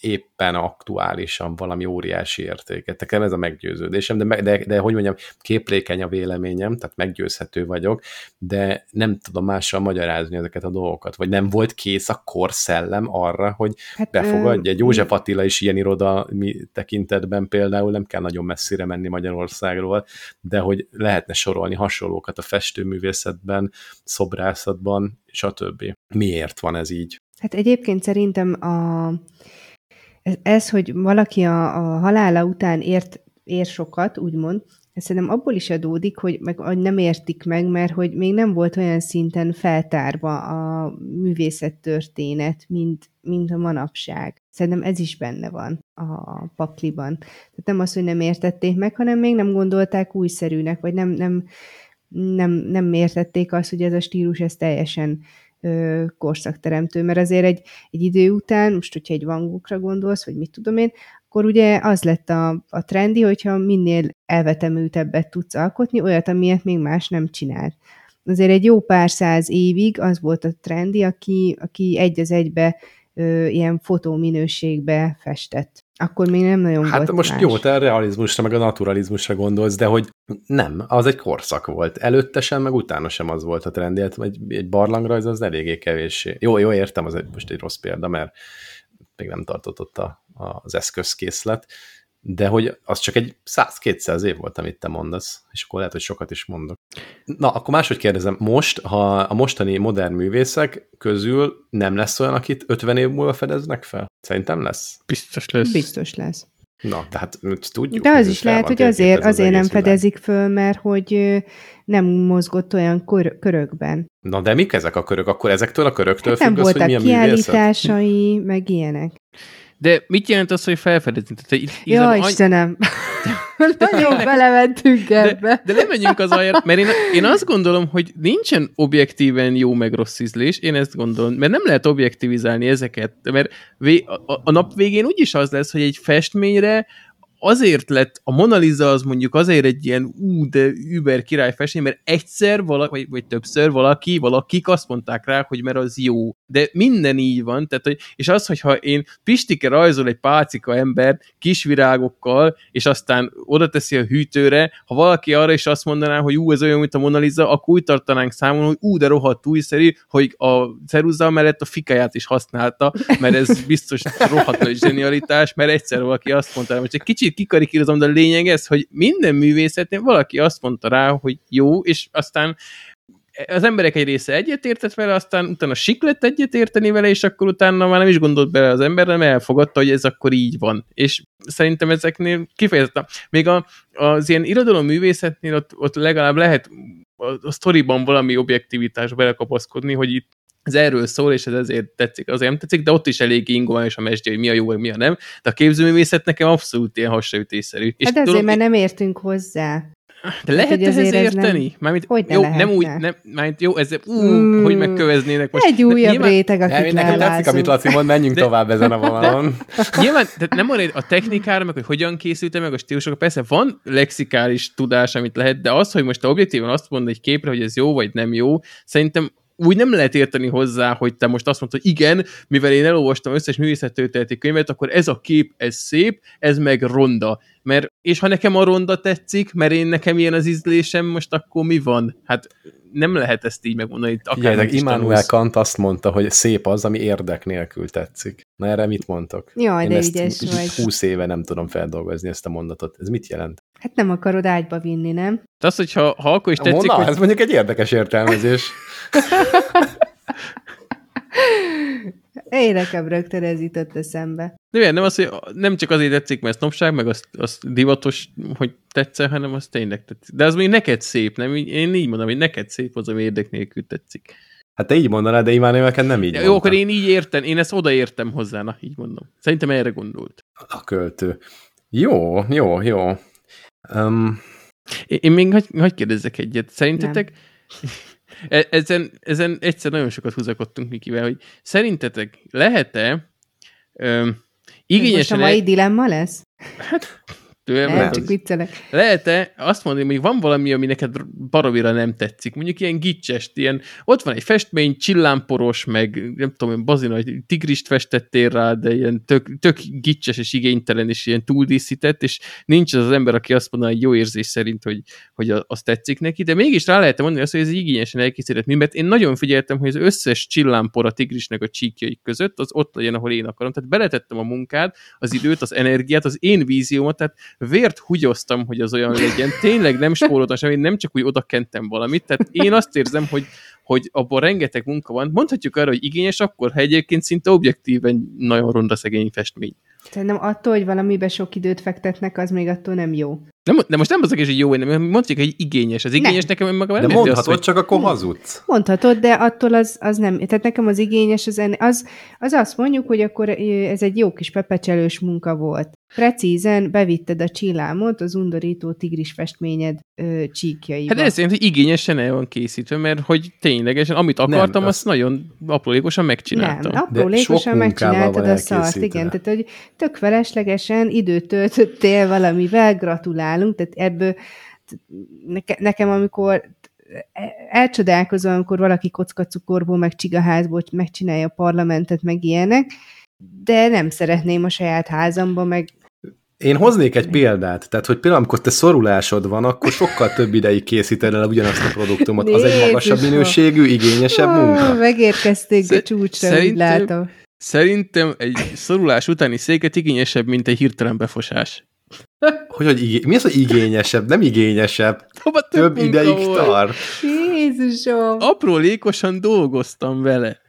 Speaker 1: éppen aktuálisan valami óriási értéket. Nekem ez a meggyőződésem, de, de, de hogy mondjam, képlékeny a véleményem, tehát meggyőzhető vagyok, de nem tudom mással magyarázni ezeket a dolgokat, vagy nem volt kész a korszellem arra, hogy hát, befogadja. Egy József Attila is ilyen iroda mi tekintetben például, nem kell nagyon messzire menni Magyarországról, de hogy lehetne sorolni hasonlókat a festőművészetben, szobrászatban, stb. Miért van ez így?
Speaker 2: Hát egyébként szerintem a ez, ez hogy valaki a, a halála után ért, ér sokat, úgymond, ez szerintem abból is adódik, hogy, meg, hogy nem értik meg, mert hogy még nem volt olyan szinten feltárva a művészettörténet, mint, mint a manapság. Szerintem ez is benne van a pakliban. Tehát nem az, hogy nem értették meg, hanem még nem gondolták újszerűnek, vagy nem, nem, nem, nem értették azt, hogy ez a stílus ez teljesen korszakteremtő, mert azért egy, egy idő után, most hogyha egy vangókra gondolsz, vagy mit tudom én, akkor ugye az lett a, a trendi, hogyha minél elvetemültebbet tudsz alkotni, olyat, amilyet még más nem csinált. Azért egy jó pár száz évig az volt a trendi, aki, aki egy az egybe ö, ilyen fotóminőségbe festett. Akkor még nem nagyon
Speaker 1: hát
Speaker 2: volt
Speaker 1: most
Speaker 2: más.
Speaker 1: jó, te a realizmusra, meg a naturalizmusra gondolsz, de hogy nem, az egy korszak volt. Előtte sem, meg utána sem az volt a trend, egy, egy barlangrajz az eléggé kevéssé. Jó, jó, értem, az egy, most egy rossz példa, mert még nem tartott ott a, az eszközkészlet, de hogy az csak egy 100-200 év volt, amit te mondasz, és akkor lehet, hogy sokat is mondok. Na, akkor máshogy kérdezem, most, ha a mostani modern művészek közül nem lesz olyan, akit 50 év múlva fedeznek fel? Szerintem lesz.
Speaker 3: Biztos lesz.
Speaker 2: Biztos lesz.
Speaker 1: Na, tehát tudjuk.
Speaker 2: De az is lehet, hogy azért, azért nem fedezik föl, mert hogy nem mozgott olyan kör, körökben.
Speaker 1: Na, de mik ezek a körök? Akkor ezektől a köröktől
Speaker 2: hát
Speaker 1: függ
Speaker 2: nem
Speaker 1: az,
Speaker 2: voltak
Speaker 1: hogy milyen
Speaker 2: kiállításai, meg ilyenek.
Speaker 3: De mit jelent az, hogy felfedezni? Tehát,
Speaker 2: ja, any... Istenem! [LAUGHS] Nagyon belementünk ebbe.
Speaker 3: De, de nem menjünk az alját, mert én, én azt gondolom, hogy nincsen objektíven jó meg rossz ízlés, én ezt gondolom, mert nem lehet objektivizálni ezeket, mert vé, a, a nap végén úgyis az lesz, hogy egy festményre azért lett, a Mona Lisa az mondjuk azért egy ilyen ú, de über király festmény, mert egyszer valaki, vagy, vagy többször valaki, valakik azt mondták rá, hogy mert az jó. De minden így van, tehát, hogy, és az, hogyha én Pistike rajzol egy pálcika ember kis virágokkal, és aztán oda teszi a hűtőre, ha valaki arra is azt mondaná, hogy ú, ez olyan, mint a Mona Lisa, akkor úgy tartanánk számon, hogy ú, de rohadt újszerű, hogy a ceruza mellett a fikáját is használta, mert ez biztos rohadt nagy zsenialitás, mert egyszer valaki azt mondta, hogy egy kicsit kicsit kikarikírozom, de a lényeg ez, hogy minden művészetnél valaki azt mondta rá, hogy jó, és aztán az emberek egy része egyetértett vele, aztán utána sik lett egyetérteni vele, és akkor utána már nem is gondolt bele az ember, nem elfogadta, hogy ez akkor így van. És szerintem ezeknél kifejezetten, még a, az ilyen irodalom művészetnél ott, ott legalább lehet a, a sztoriban valami objektivitás belekapaszkodni, hogy itt ez erről szól, és ez ezért tetszik, azért nem tetszik, de ott is elég ingóan a mesdje, hogy mi a jó, vagy mi a nem. De a képzőművészet nekem abszolút ilyen hasraütésszerű.
Speaker 2: Hát ezért, tudom, mert nem értünk hozzá.
Speaker 3: De lehet hát, ehhez érteni? Nem, mármint, hogy jó, lehetne? nem úgy, nem, mármint jó, ez, ú, mm, hogy megköveznének
Speaker 2: most. Egy újabb nyilván, réteg, akit
Speaker 1: Nekem tetszik, amit Laci mond, menjünk de, tovább ezen a vonalon.
Speaker 3: nyilván, tehát nem arra a technikára, meg hogy hogyan készült meg a stílusok, persze van lexikális tudás, amit lehet, de az, hogy most objektívan azt mondod egy képre, hogy ez jó vagy nem jó, szerintem úgy nem lehet érteni hozzá, hogy te most azt mondod, hogy igen, mivel én elolvastam összes művészettörténeti könyvet, akkor ez a kép, ez szép, ez meg ronda. Mert, és ha nekem a ronda tetszik, mert én nekem ilyen az ízlésem, most akkor mi van? Hát nem lehet ezt így megmondani.
Speaker 1: Akár Immanuel Kant azt mondta, hogy szép az, ami érdek nélkül tetszik. Na erre mit mondtok?
Speaker 2: Jaj, Én de ügyes vagy.
Speaker 1: 20 éve nem tudom feldolgozni ezt a mondatot. Ez mit jelent?
Speaker 2: Hát nem akarod ágyba vinni, nem?
Speaker 3: De az, hogyha ha akkor is tetszik,
Speaker 1: Na,
Speaker 3: hogy...
Speaker 1: ez mondjuk egy érdekes értelmezés. [LAUGHS]
Speaker 2: Én nekem rögtön ez jutott eszembe.
Speaker 3: De miért? Nem, az, hogy nem csak azért tetszik, mert sznopság, meg az, az divatos, hogy tetszel, hanem az tényleg tetszik. De az még neked szép, nem? Én így mondom, hogy neked szép az, ami érdek nélkül tetszik.
Speaker 1: Hát te így mondanád, de Immanuelken nem így
Speaker 3: Jó, mondta. akkor én így értem, én ezt odaértem hozzá, na, így mondom. Szerintem erre gondolt.
Speaker 1: A költő. Jó, jó, jó. Um...
Speaker 3: Én, én még hagy, hagy kérdezzek egyet. Szerintetek, [LAUGHS] e, ezen, ezen egyszer nagyon sokat húzakodtunk Mikivel, hogy szerintetek lehet-e um, igényesen... Ez most
Speaker 2: a mai dilemma lesz?
Speaker 3: Hát
Speaker 2: Tőlem nem, csak viccelek.
Speaker 3: Lehet-e azt mondani, hogy van valami, ami neked baromira nem tetszik? Mondjuk ilyen gicses, ilyen, ott van egy festmény, csillámporos, meg nem tudom, bazina, hogy tigrist festettél rá, de ilyen tök, tök gicses és igénytelen, és ilyen túldíszített, és nincs az az ember, aki azt mondaná, hogy jó érzés szerint, hogy, hogy az tetszik neki, de mégis rá lehet mondani azt, hogy ez igényesen elkészített mi, mert én nagyon figyeltem, hogy az összes csillámpor a tigrisnek a csíkjai között, az ott legyen, ahol én akarom. Tehát beletettem a munkát, az időt, az energiát, az én víziómat, tehát vért húgyoztam, hogy az olyan legyen. Tényleg nem spóroltam semmit, nem csak úgy oda kentem valamit. Tehát én azt érzem, hogy, hogy abban rengeteg munka van. Mondhatjuk arra, hogy igényes akkor, ha egyébként szinte objektíven nagyon ronda szegény festmény.
Speaker 2: Szerintem attól, hogy valamibe sok időt fektetnek, az még attól nem jó.
Speaker 3: Nem, de most nem az, hogy jó, nem mondjuk, hogy igényes. Az igényes nem. nekem maga
Speaker 1: nem De mondhatod, az, hogy... csak akkor hazudsz.
Speaker 2: Mondhatod, de attól az, az nem. Tehát nekem az igényes, az, az, az azt mondjuk, hogy akkor ez egy jó kis pepecselős munka volt. Precízen bevitted a csillámot az undorító tigris festményed ö, csíkjaiba.
Speaker 3: Hát ez szerint, hogy igényesen el van készítve, mert hogy ténylegesen, amit akartam, nem, azt az... nagyon aprólékosan megcsináltam.
Speaker 2: Nem, aprólékosan megcsináltad a szart, igen. Tehát, hogy tök feleslegesen időt töltöttél valamivel, gratulálunk, tehát ebből nekem, amikor elcsodálkozom, amikor valaki kockacukorból, meg csigaházból megcsinálja a parlamentet, meg ilyenek, de nem szeretném a saját házamba, meg
Speaker 1: én hoznék egy példát, tehát, hogy például, amikor te szorulásod van, akkor sokkal több ideig készíted el ugyanazt a produktumot. Az egy magasabb minőségű, igényesebb munka.
Speaker 2: Megérkezték a csúcsra, úgy látom.
Speaker 3: Szerintem egy szorulás utáni széket igényesebb, mint egy hirtelen befosás.
Speaker 1: Hogy, hogy igé... Mi az, hogy igényesebb? Nem igényesebb. Több, több ideig volt. tart.
Speaker 2: Jézusom!
Speaker 3: Aprólékosan dolgoztam vele.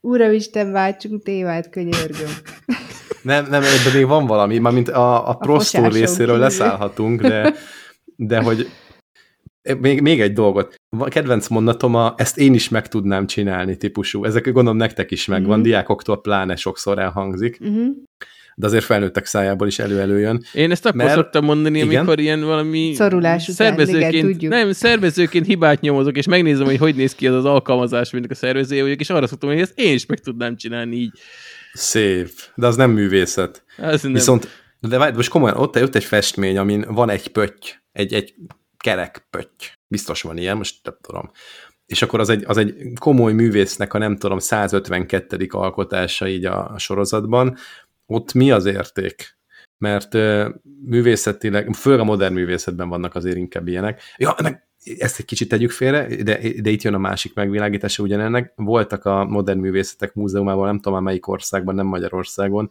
Speaker 2: Uramisten, váltsunk témát, könyörgöm.
Speaker 1: Nem, nem, de még van valami, mint a, a, a prostó részéről kívül. leszállhatunk, de, de hogy még, még egy dolgot. A kedvenc mondatom a ezt én is meg tudnám csinálni típusú. Ezek gondolom nektek is megvan, uh-huh. diákoktól pláne sokszor elhangzik. Uh-huh. De azért felnőttek szájából is elő-előjön.
Speaker 3: Én ezt akkor mert... szoktam mondani, igen? amikor ilyen valami
Speaker 2: Szorulás
Speaker 3: szervezőként,
Speaker 2: után, igen,
Speaker 3: nem, szervezőként hibát nyomozok, és megnézem, hogy hogy néz ki az az alkalmazás, mint a szervezője vagyok, és arra szoktam, hogy ezt én is meg tudnám csinálni így.
Speaker 1: Szép, de az nem művészet. Az nem. Viszont, de várj, most komolyan, ott, ott egy festmény, amin van egy pötty, egy, egy kerek pötty. Biztos van ilyen, most nem tudom. És akkor az egy, az egy komoly művésznek a nem tudom 152. alkotása így a, a sorozatban. Ott mi az érték? Mert művészetileg, főleg a modern művészetben vannak azért inkább ilyenek. Ja, meg ezt egy kicsit tegyük félre, de, de itt jön a másik megvilágítása ugyanennek. Voltak a Modern Művészetek Múzeumában, nem tudom melyik országban, nem Magyarországon,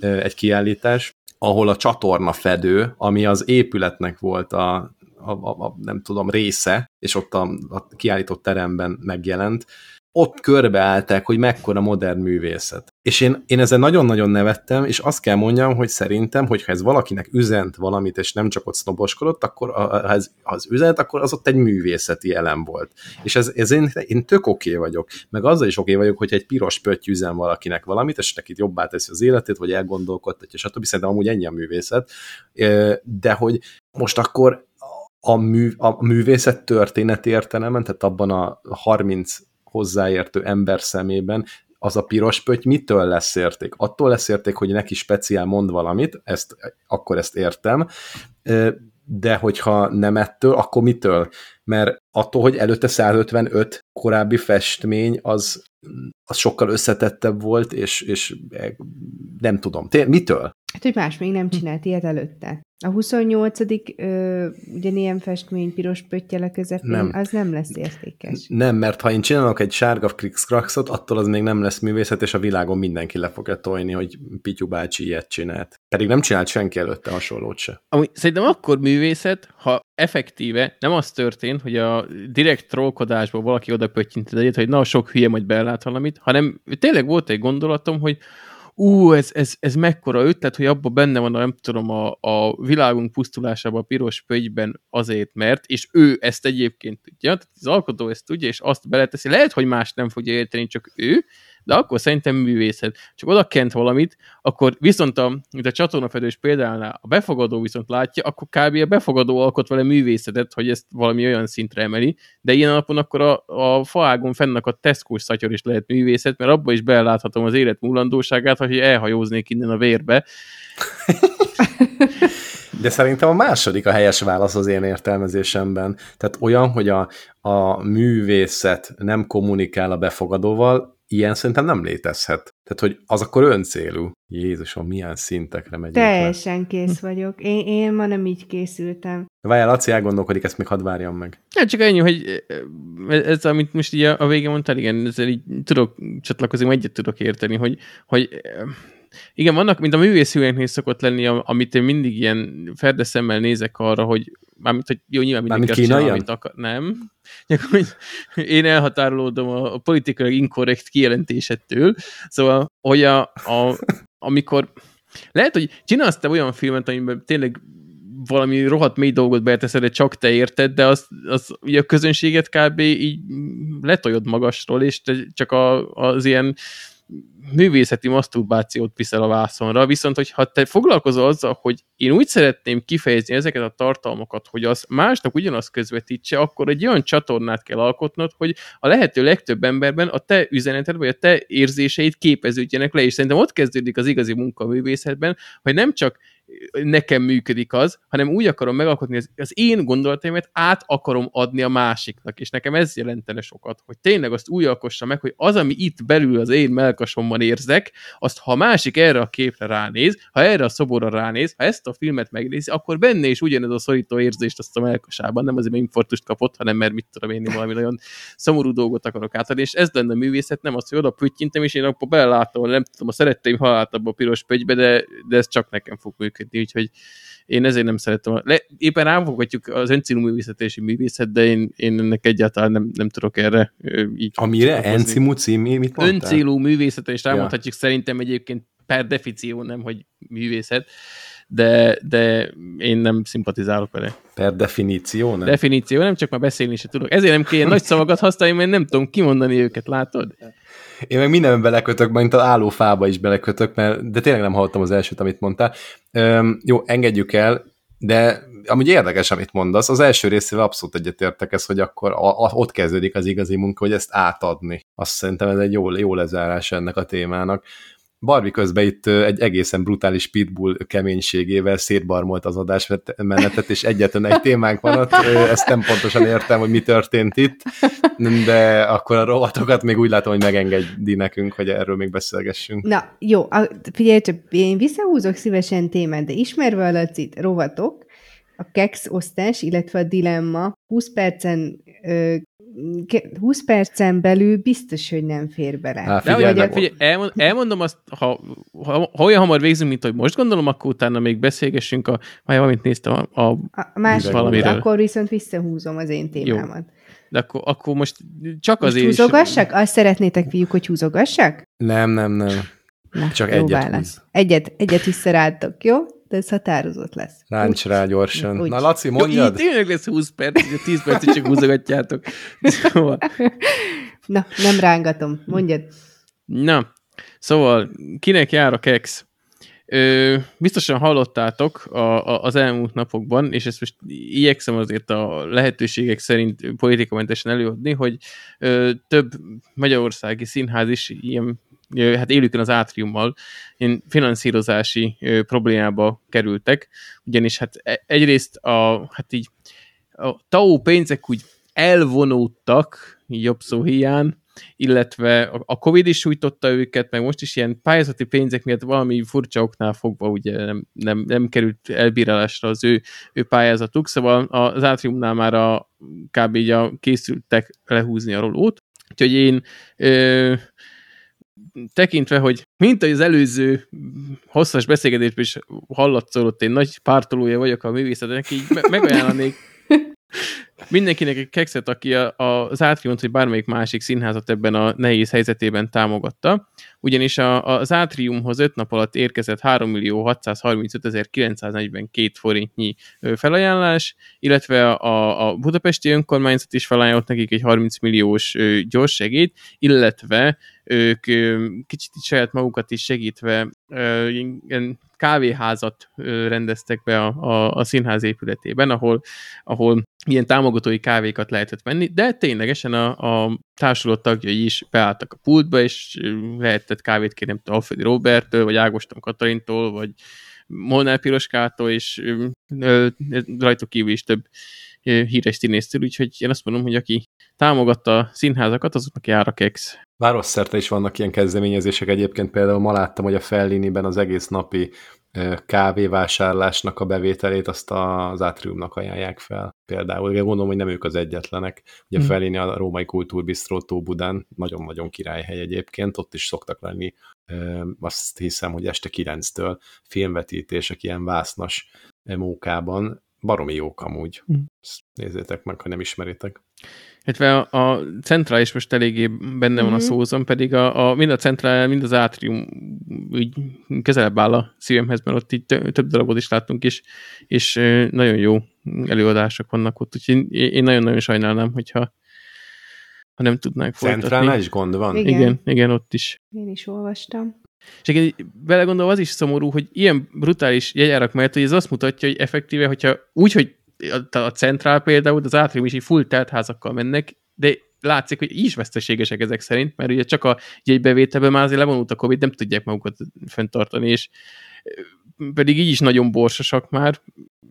Speaker 1: egy kiállítás, ahol a csatorna fedő, ami az épületnek volt a, a, a, a nem tudom, része, és ott a, a kiállított teremben megjelent, ott körbeállták, hogy mekkora modern művészet. És én, én ezen nagyon-nagyon nevettem, és azt kell mondjam, hogy szerintem, hogyha ez valakinek üzent valamit, és nem csak ott sznoboskodott, akkor ha ez az üzent, akkor az ott egy művészeti elem volt. És ez, ez én, én tök oké okay vagyok. Meg azzal is oké okay vagyok, hogy egy piros pötty üzen valakinek valamit, és neki jobbá teszi az életét, vagy elgondolkodtatja, stb. Szerintem amúgy ennyi a művészet. De hogy most akkor a, mű, a művészet történet értelemen, tehát abban a 30 hozzáértő ember szemében az a piros pötty mitől lesz érték? Attól lesz érték, hogy neki speciál mond valamit, ezt, akkor ezt értem, de hogyha nem ettől, akkor mitől? Mert attól, hogy előtte 155 korábbi festmény, az, az sokkal összetettebb volt, és, és nem tudom. Té- mitől?
Speaker 2: Hát, hogy más még nem csinált ilyet előtte. A 28. Ö, ugyanilyen festmény piros pöttyel a közepén, nem. az nem lesz értékes.
Speaker 1: Nem, mert ha én csinálok egy sárga krikszkrakszot, attól az még nem lesz művészet, és a világon mindenki le fogja tojni, hogy Pityu bácsi ilyet csinált. Pedig nem csinált senki előtte hasonlót se.
Speaker 3: Ami, szerintem akkor művészet, ha effektíve nem az történt, hogy a direkt trollkodásból valaki oda pöttyinted egyet, hogy na, sok hülye majd belát valamit, hanem tényleg volt egy gondolatom, hogy ú, ez, ez, ez mekkora ötlet, hogy abban benne van, a, nem tudom, a, a világunk pusztulásában a piros pögyben azért, mert, és ő ezt egyébként tudja, tehát az alkotó ezt tudja, és azt beleteszi. Lehet, hogy más nem fogja érteni, csak ő, de akkor szerintem művészet. Csak oda kent valamit, akkor viszont a, mint a csatornafedős példánál a befogadó viszont látja, akkor kb. a befogadó alkot vele művészetet, hogy ezt valami olyan szintre emeli, de ilyen alapon akkor a, a faágon fennek a tesco szatyor is lehet művészet, mert abba is beláthatom az élet múlandóságát, hogy elhajóznék innen a vérbe. [LAUGHS]
Speaker 1: De szerintem a második a helyes válasz az én értelmezésemben. Tehát olyan, hogy a, a művészet nem kommunikál a befogadóval, ilyen szerintem nem létezhet. Tehát, hogy az akkor öncélú. Jézusom, milyen szintekre megyünk
Speaker 2: Teljesen le. kész vagyok. Én, én ma nem így készültem.
Speaker 1: Várjál, Laci elgondolkodik, ezt még hadd várjam meg.
Speaker 3: Hát csak ennyi, hogy ez, amit most így a, a végén mondtál, igen, ezzel így tudok csatlakozni, egyet tudok érteni, hogy, hogy igen, vannak, mint a művészhőeknél szokott lenni, amit én mindig ilyen ferdeszemmel nézek arra, hogy mármint, hogy jó, nyilván mindenki azt csinál, amit akar. Nem. [LAUGHS] én elhatárolódom a, a politikai inkorrekt kijelentésettől. Szóval, hogy a, a, amikor lehet, hogy csinálsz te olyan filmet, amiben tényleg valami rohadt mély dolgot beleteszed, de csak te érted, de az, az ugye a közönséget kb. így letoljod magasról, és te csak a, az ilyen művészeti maszturbációt viszel a vászonra, viszont hogyha te foglalkozol azzal, hogy én úgy szeretném kifejezni ezeket a tartalmakat, hogy az másnak ugyanazt közvetítse, akkor egy olyan csatornát kell alkotnod, hogy a lehető legtöbb emberben a te üzeneted, vagy a te érzéseid képeződjenek le, és szerintem ott kezdődik az igazi munka művészetben, hogy nem csak nekem működik az, hanem úgy akarom megalkotni az, az én gondolataimat, át akarom adni a másiknak, és nekem ez jelentene sokat, hogy tényleg azt úgy alkossa meg, hogy az, ami itt belül az én melkasomban érzek, azt ha a másik erre a képre ránéz, ha erre a szoborra ránéz, ha ezt a filmet megnézi, akkor benne is ugyanez a szorító érzést azt a melkasában, nem azért, mert infarktust kapott, hanem mert mit tudom én, valami nagyon szomorú dolgot akarok átadni, és ez lenne a művészet, nem az, hogy oda püttyintem, és én akkor belelátom, nem tudom, a szeretteim halált abba a piros pögybe, de, de ez csak nekem fog működni működni, úgyhogy én ezért nem szeretem. Le, éppen ráfogatjuk az öncélú művészetési művészet, de én, én ennek egyáltalán nem, nem tudok erre így
Speaker 1: Amire? Encimú cím, mit mondtál?
Speaker 3: Öncélú művészetre, és rámondhatjuk ja. szerintem egyébként per definíció nem, hogy művészet, de, de én nem szimpatizálok vele.
Speaker 1: Per definíció, nem?
Speaker 3: Definíció, nem csak már beszélni se tudok. Ezért nem kell nagy szavakat használni, mert nem tudom kimondani őket, látod?
Speaker 1: Én meg mindenben belekötök, mint az állófába is belekötök, mert, de tényleg nem hallottam az elsőt, amit mondtál. Üm, jó, engedjük el, de amúgy érdekes, amit mondasz. Az első részével abszolút egyetértek ez, hogy akkor a, a, ott kezdődik az igazi munka, hogy ezt átadni. Azt szerintem ez egy jó, jó lezárás ennek a témának. Barbie közben itt egy egészen brutális pitbull keménységével szétbarmolt az adásmenetet, és egyetlen egy témánk van ott, ezt nem pontosan értem, hogy mi történt itt, de akkor a rovatokat még úgy látom, hogy megengedi nekünk, hogy erről még beszélgessünk.
Speaker 2: Na, jó, a, figyelj csak, én visszahúzok szívesen témát, de ismerve a Lacit, rovatok, a keks osztás, illetve a dilemma 20 percen 20 percen belül biztos, hogy nem fér bele.
Speaker 3: Há, figyelj, De, figyelj, elmond, elmondom azt, ha, ha, ha olyan hamar végzünk, mint hogy most gondolom, akkor utána még beszélgessünk a, majd valamit néztem a, a,
Speaker 2: a másik, valamiről. Akkor viszont visszahúzom az én témámat. Jó.
Speaker 3: De akkor, akkor most csak most azért
Speaker 2: húzogassak? Is... Azt szeretnétek, fiúk, hogy húzogassak?
Speaker 1: Nem, nem, nem. Na, Csak egyet húz.
Speaker 2: Egyet, egyet visszarálltok, jó? De ez határozott lesz.
Speaker 1: Ráncs rá gyorsan. Úgy. Na, Laci, mondjad.
Speaker 3: Jó, így tényleg lesz 20 perc, hogy a 10 percig csak húzogatjátok. Szóval. [LAUGHS]
Speaker 2: Na, nem rángatom. Mondjad.
Speaker 3: Na, szóval kinek jár a keks? Ö, biztosan hallottátok a, a, az elmúlt napokban, és ezt most igyekszem azért a lehetőségek szerint politikamentesen előadni, hogy ö, több magyarországi színház is ilyen hát élőkön az átriummal én finanszírozási problémába kerültek, ugyanis hát e, egyrészt a, hát így a TAO pénzek úgy elvonódtak, jobb szó hiány, illetve a Covid is sújtotta őket, meg most is ilyen pályázati pénzek miatt valami furcsa oknál fogva ugye nem, nem, nem került elbírálásra az ő, ő pályázatuk, szóval az átriumnál már a, kb. így a készültek lehúzni a rolót, úgyhogy én ö, tekintve, hogy mint az előző hosszas beszélgetésben is hallatszolott, én nagy pártolója vagyok a művészetnek, így me- [LAUGHS] megajánlanék mindenkinek egy kekszet, aki a, a, az Átriumot, vagy bármelyik másik színházat ebben a nehéz helyzetében támogatta, ugyanis a, az Átriumhoz 5 nap alatt érkezett 3 millió 635 942 forintnyi felajánlás, illetve a, a budapesti önkormányzat is felajánlott nekik egy 30 milliós gyors segít, illetve ők kicsit saját magukat is segítve ilyen kávéházat rendeztek be a, a, a színház épületében, ahol, ahol ilyen támogatói kávékat lehetett venni, de ténylegesen a, a társulat tagjai is beálltak a pultba, és lehetett kávét kérni, nem Alfredi Roberttől, vagy Ágoston Katalintól, vagy Molnár Piroskától, és rajtuk kívül is több híres színésztől, úgyhogy én azt mondom, hogy aki támogatta a színházakat, azoknak jár a kex.
Speaker 1: Városszerte is vannak ilyen kezdeményezések egyébként, például ma láttam, hogy a Felliniben az egész napi kávévásárlásnak a bevételét azt az átriumnak ajánlják fel. Például, gondolom, hogy nem ők az egyetlenek. Ugye hmm. Fellini a római kultúrbisztró Tóbudán, nagyon-nagyon királyhely egyébként, ott is szoktak lenni, azt hiszem, hogy este kilenctől filmvetítések ilyen vásznas mókában, baromi jók amúgy. Hmm. nézzétek meg, ha nem ismeritek.
Speaker 3: Illetve a, a centrál is most eléggé benne van mm-hmm. a mhm. szózom, pedig a, a, mind a centrál, mind az átrium úgy közelebb áll a szívemhez, mert ott így több darabot is láttunk, és, és nagyon jó előadások vannak ott, úgyhogy én nagyon-nagyon sajnálnám, hogyha ha nem tudnánk folytatni.
Speaker 1: Centrálnál is gond van?
Speaker 3: Igen. igen, igen, ott is.
Speaker 2: Én is olvastam.
Speaker 3: És egy belegondolva az is szomorú, hogy ilyen brutális jegyárak mellett, hogy ez azt mutatja, hogy effektíve, hogyha úgy, hogy a, a centrál például, az átrium is így full teltházakkal mennek, de látszik, hogy is veszteségesek ezek szerint, mert ugye csak a jegybevételben már azért levonult a Covid, nem tudják magukat fenntartani, és pedig így is nagyon borsosak már,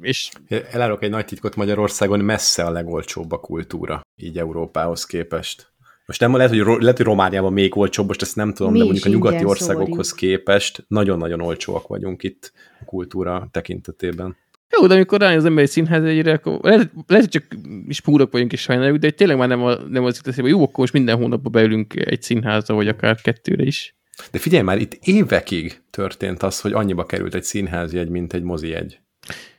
Speaker 3: és...
Speaker 1: Elárok egy nagy titkot Magyarországon, messze a legolcsóbb a kultúra, így Európához képest. Most nem lehet, hogy, lehet, hogy Romániában még olcsóbb, most ezt nem tudom, Mi de mondjuk a nyugati országokhoz szórjuk. képest nagyon-nagyon olcsóak vagyunk itt a kultúra tekintetében.
Speaker 3: Jó, de amikor rájön az ember egy színházegyre, akkor lehet, lehet, hogy csak is púrok vagyunk és sajnáljuk, de tényleg már nem, a, nem az jut eszébe, jó, akkor most minden hónapban beülünk egy színházba, vagy akár kettőre is.
Speaker 1: De figyelj már, itt évekig történt az, hogy annyiba került egy színházjegy, mint egy mozijegy.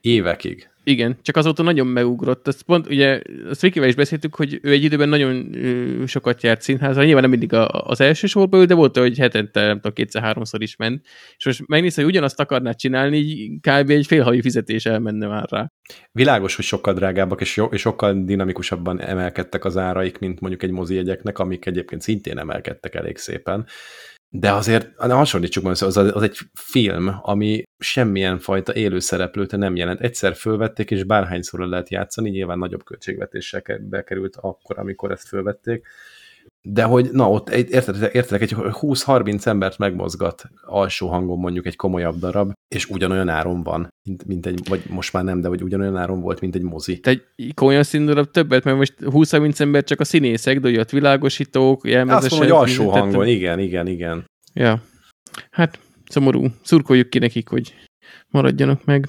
Speaker 1: Évekig.
Speaker 3: Igen, csak azóta nagyon megugrott. Ezt pont, ugye, azt Vikivel is beszéltük, hogy ő egy időben nagyon sokat járt színházra, nyilván nem mindig az első sorba ül, de volt, hogy hetente, nem tudom, kétszer-háromszor is ment. És most megnéz, hogy ugyanazt akarná csinálni, így kb. egy félhavi fizetés elmenne már rá.
Speaker 1: Világos, hogy sokkal drágábbak, és, és sokkal dinamikusabban emelkedtek az áraik, mint mondjuk egy mozi jegyeknek, amik egyébként szintén emelkedtek elég szépen. De azért, hasonlítsuk meg, az, az egy film, ami semmilyen fajta élő szereplőt nem jelent. Egyszer fölvették, és bárhányszor lehet játszani, nyilván nagyobb költségvetéssel bekerült akkor, amikor ezt fölvették, de hogy, na ott érted, érted egy 20-30 embert megmozgat alsó hangon mondjuk egy komolyabb darab, és ugyanolyan áron van, mint, mint egy, vagy most már nem, de hogy ugyanolyan áron volt, mint egy mozi.
Speaker 3: Te egy komolyan színdarab többet, mert most 20-30 ember csak a színészek, de ott világosítók,
Speaker 1: jelmezesek. Azt mondom, hogy alsó hangon, igen, igen, igen.
Speaker 3: Ja. Hát, szomorú. Szurkoljuk ki nekik, hogy maradjanak meg.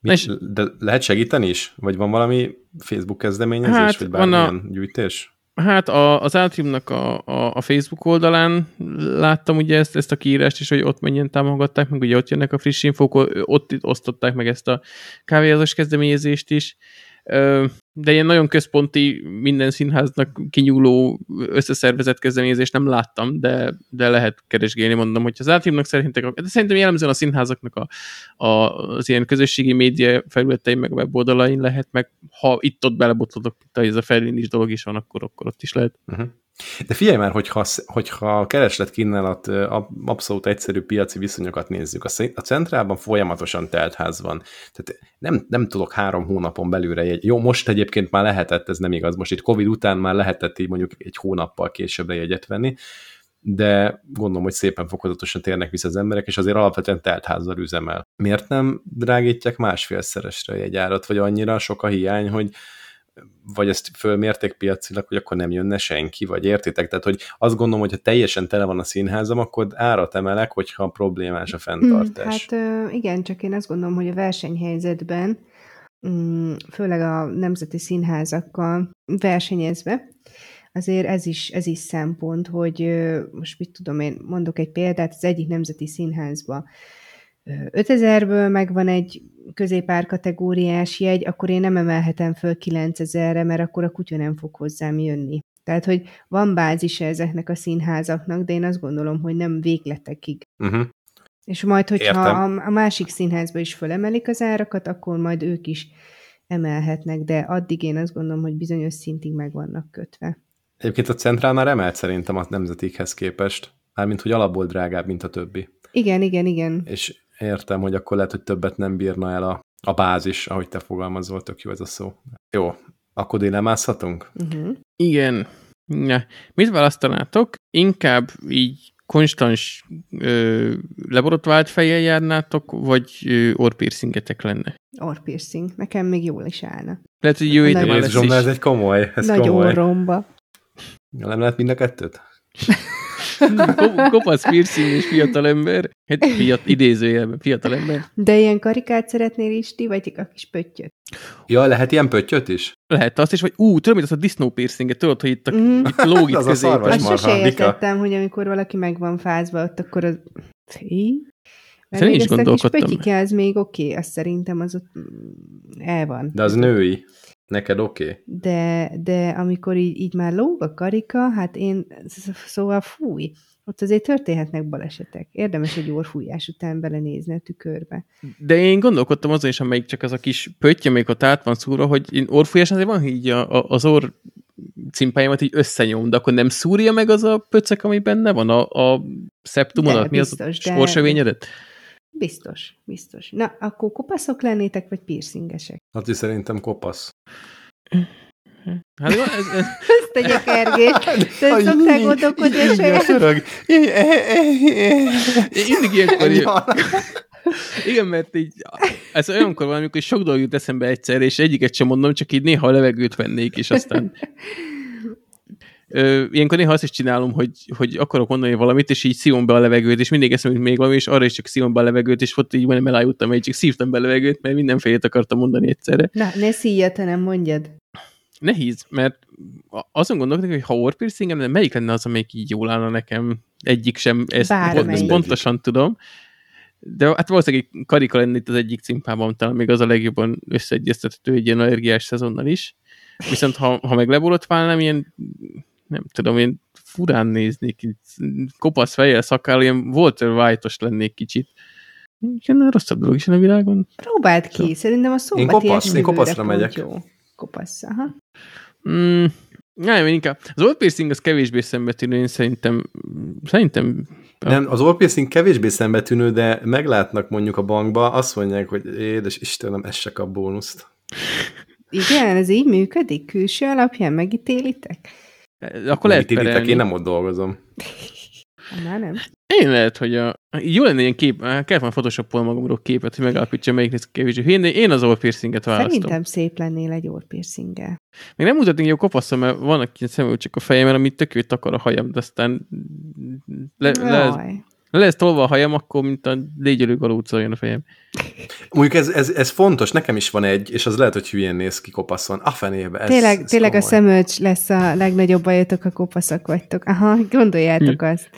Speaker 1: Mi, és, de lehet segíteni is? Vagy van valami Facebook kezdeményezés, hát, vagy bármilyen a, gyűjtés?
Speaker 3: Hát a, az Altriumnak a, a, a Facebook oldalán láttam ugye ezt, ezt a kiírást is, hogy ott mennyien támogatták, meg ugye ott jönnek a friss infók, ott osztották meg ezt a kávéházas kezdeményezést is de ilyen nagyon központi, minden színháznak kinyúló összeszervezett kezdeményezést nem láttam, de, de lehet keresgélni, mondom, hogy az átívnak szerintek, de szerintem jellemzően a színházaknak a, a, az ilyen közösségi média felületein, meg weboldalain lehet, meg ha itt-ott belebotlodok, itt ez a felindís dolog is van, akkor, akkor ott is lehet. Uh-huh.
Speaker 1: De figyelj már, hogyha, hogyha a kereslet kínálat abszolút egyszerű piaci viszonyokat nézzük, a centrálban folyamatosan telt ház van. Tehát nem, nem tudok három hónapon belülre egy. Jó, most egyébként már lehetett, ez nem igaz, most itt Covid után már lehetett így mondjuk egy hónappal későbbre jegyet venni, de gondolom, hogy szépen fokozatosan térnek vissza az emberek, és azért alapvetően teltházzal üzemel. Miért nem drágítják másfélszeresre egy árat, vagy annyira sok a hiány, hogy vagy ezt fölmérték piacilag, hogy akkor nem jönne senki, vagy értitek? Tehát, hogy azt gondolom, hogy ha teljesen tele van a színházam, akkor árat emelek, hogyha problémás a fenntartás.
Speaker 2: Hát igen, csak én azt gondolom, hogy a versenyhelyzetben, mm, főleg a nemzeti színházakkal versenyezve, azért ez is, ez is szempont, hogy most mit tudom én, mondok egy példát, az egyik nemzeti színházba 5000-ből megvan egy középár kategóriás jegy, akkor én nem emelhetem föl 9000-re, mert akkor a kutya nem fog hozzám jönni. Tehát, hogy van bázis ezeknek a színházaknak, de én azt gondolom, hogy nem végletekig.
Speaker 1: Uh-huh.
Speaker 2: És majd, hogyha
Speaker 1: Értem.
Speaker 2: a, a másik színházba is fölemelik az árakat, akkor majd ők is emelhetnek, de addig én azt gondolom, hogy bizonyos szintig meg vannak kötve.
Speaker 1: Egyébként a centrál már emelt szerintem a nemzetikhez képest. Mármint, hogy alapból drágább, mint a többi.
Speaker 2: Igen, igen, igen.
Speaker 1: És értem, hogy akkor lehet, hogy többet nem bírna el a, a bázis, ahogy te fogalmazol, tök jó ez a szó. Jó, akkor dilemázhatunk?
Speaker 2: Uh-huh.
Speaker 3: Igen. Ja. Mit választanátok? Inkább így konstans ö, leborotvált fejjel járnátok, vagy ö, orpiercingetek lenne?
Speaker 2: Orpiercing. Nekem még jól is állna.
Speaker 3: Lehet, hogy jó időben lesz
Speaker 1: ez egy komoly, ez
Speaker 2: Nagy
Speaker 1: komoly.
Speaker 2: orromba.
Speaker 1: Ja, Nem lehet mind a kettőt? [LAUGHS]
Speaker 3: Ko- Kopasz piercing és fiatalember. Hát fiat, idézőjelben fiatalember.
Speaker 2: De ilyen karikát szeretnél is ti, vagy a kis pöttyöt?
Speaker 1: Ja, lehet ilyen pöttyöt is?
Speaker 3: Lehet azt is, vagy ú, tudod, mint azt a disznó piercinget, tudod, hogy itt a,
Speaker 2: Mhm.
Speaker 3: itt lóg [LAUGHS]
Speaker 1: Az
Speaker 3: itt
Speaker 1: a szarvas
Speaker 3: középen.
Speaker 2: Azt sose értettem, hogy amikor valaki meg van fázva, ott akkor az... Hí? Mert még
Speaker 3: is
Speaker 2: ezt a kis pötyike, az még oké, okay, azt szerintem az ott mm, el van.
Speaker 1: De az női. Neked oké? Okay.
Speaker 2: De, de amikor így, így már lóg a karika, hát én, szóval fúj, ott azért történhetnek balesetek. Érdemes egy orfújás után belenézni a tükörbe.
Speaker 3: De én gondolkodtam azon is, amelyik csak az a kis pöttye, amelyik ott át van szúrva, hogy én orfújás azért van, hogy így a, a, az orr cimpáimat így összenyom, de akkor nem szúrja meg az a pöccek, ami benne van, a, a szeptumodat,
Speaker 2: De,
Speaker 3: mi az
Speaker 2: biztos, de-
Speaker 3: sporsövényedet?
Speaker 2: Biztos, biztos. Na, akkor kopaszok lennétek, vagy piercingesek?
Speaker 1: Laci szerintem kopasz.
Speaker 3: Hát ez, ez, [LAUGHS] ez,
Speaker 2: Ezt a gyakergést. Te szokták gondolkodni a saját...
Speaker 3: én mindig ilyenkor. Igen, mert így, ez olyankor van, amikor sok dolog jut eszembe egyszer, és egyiket sem mondom, csak így néha a levegőt vennék, és aztán Ö, ilyenkor néha azt is csinálom, hogy, hogy akarok mondani valamit, és így szívom be a levegőt, és mindig eszem, hogy még valami, és arra is csak szívom be a levegőt, és ott így majdnem elájuttam, hogy csak szívtam be a levegőt, mert mindenfélét akartam mondani egyszerre.
Speaker 2: Na, ne szíjjad, hanem mondjad.
Speaker 3: Nehéz, mert azon gondolkodok, hogy ha orpiercingem, de melyik lenne az, amelyik így jól állna nekem? Egyik sem, ezt,
Speaker 2: Bármelyik.
Speaker 3: ezt pontosan tudom. De hát valószínűleg egy karika lenne itt az egyik cimpában, talán még az a legjobban összeegyeztethető egy ilyen allergiás szezonnal is. Viszont ha, ha meg leborotválnám, ilyen nem tudom, én furán néznék, kopasz fejjel, szakáll, ilyen Walter White-os lennék kicsit. Igen, rosszabb dolog is a világon.
Speaker 2: Próbáld ki, szerintem a szombati
Speaker 1: kopasz, én kopaszra megyek.
Speaker 2: Jó. Kopasz, aha.
Speaker 3: Mm, nem, én inkább. Az old piercing az kevésbé szembetűnő, én szerintem, szerintem
Speaker 1: Nem, az orpiercing kevésbé szembetűnő, de meglátnak mondjuk a bankba, azt mondják, hogy édes Istenem, ez se kap bónuszt.
Speaker 2: Igen, ez így működik? Külső alapján megítélitek?
Speaker 3: Akkor lehet
Speaker 1: Mit iritek,
Speaker 3: perelni.
Speaker 1: én nem ott dolgozom. [LAUGHS]
Speaker 2: Már nem.
Speaker 3: Én lehet, hogy a, jó lenne ilyen kép, kellett volna photoshopol magamról képet, hogy megállapítsa, melyik néz ki kevésbé hülyén, de én az old piercinget választom.
Speaker 2: Szerintem szép lennél egy orpiercinggel.
Speaker 3: Még nem mutatni, hogy jó kopaszom, mert vannak ilyen szemű csak a fejemen, amit tök jó takar a hajam, de aztán le, le, le, lesz tolva a hajam, akkor mint a légyelő galóc olyan a fejem.
Speaker 1: Mondjuk ez, ez, ez fontos, nekem is van egy, és az lehet, hogy hülyén néz ki kopaszon. A fenébe. Ez,
Speaker 2: Tényleg,
Speaker 1: ez
Speaker 2: tényleg a szemölcs lesz a legnagyobb bajotok, a kopaszak vagytok. Aha, gondoljátok
Speaker 3: Hm.
Speaker 2: azt.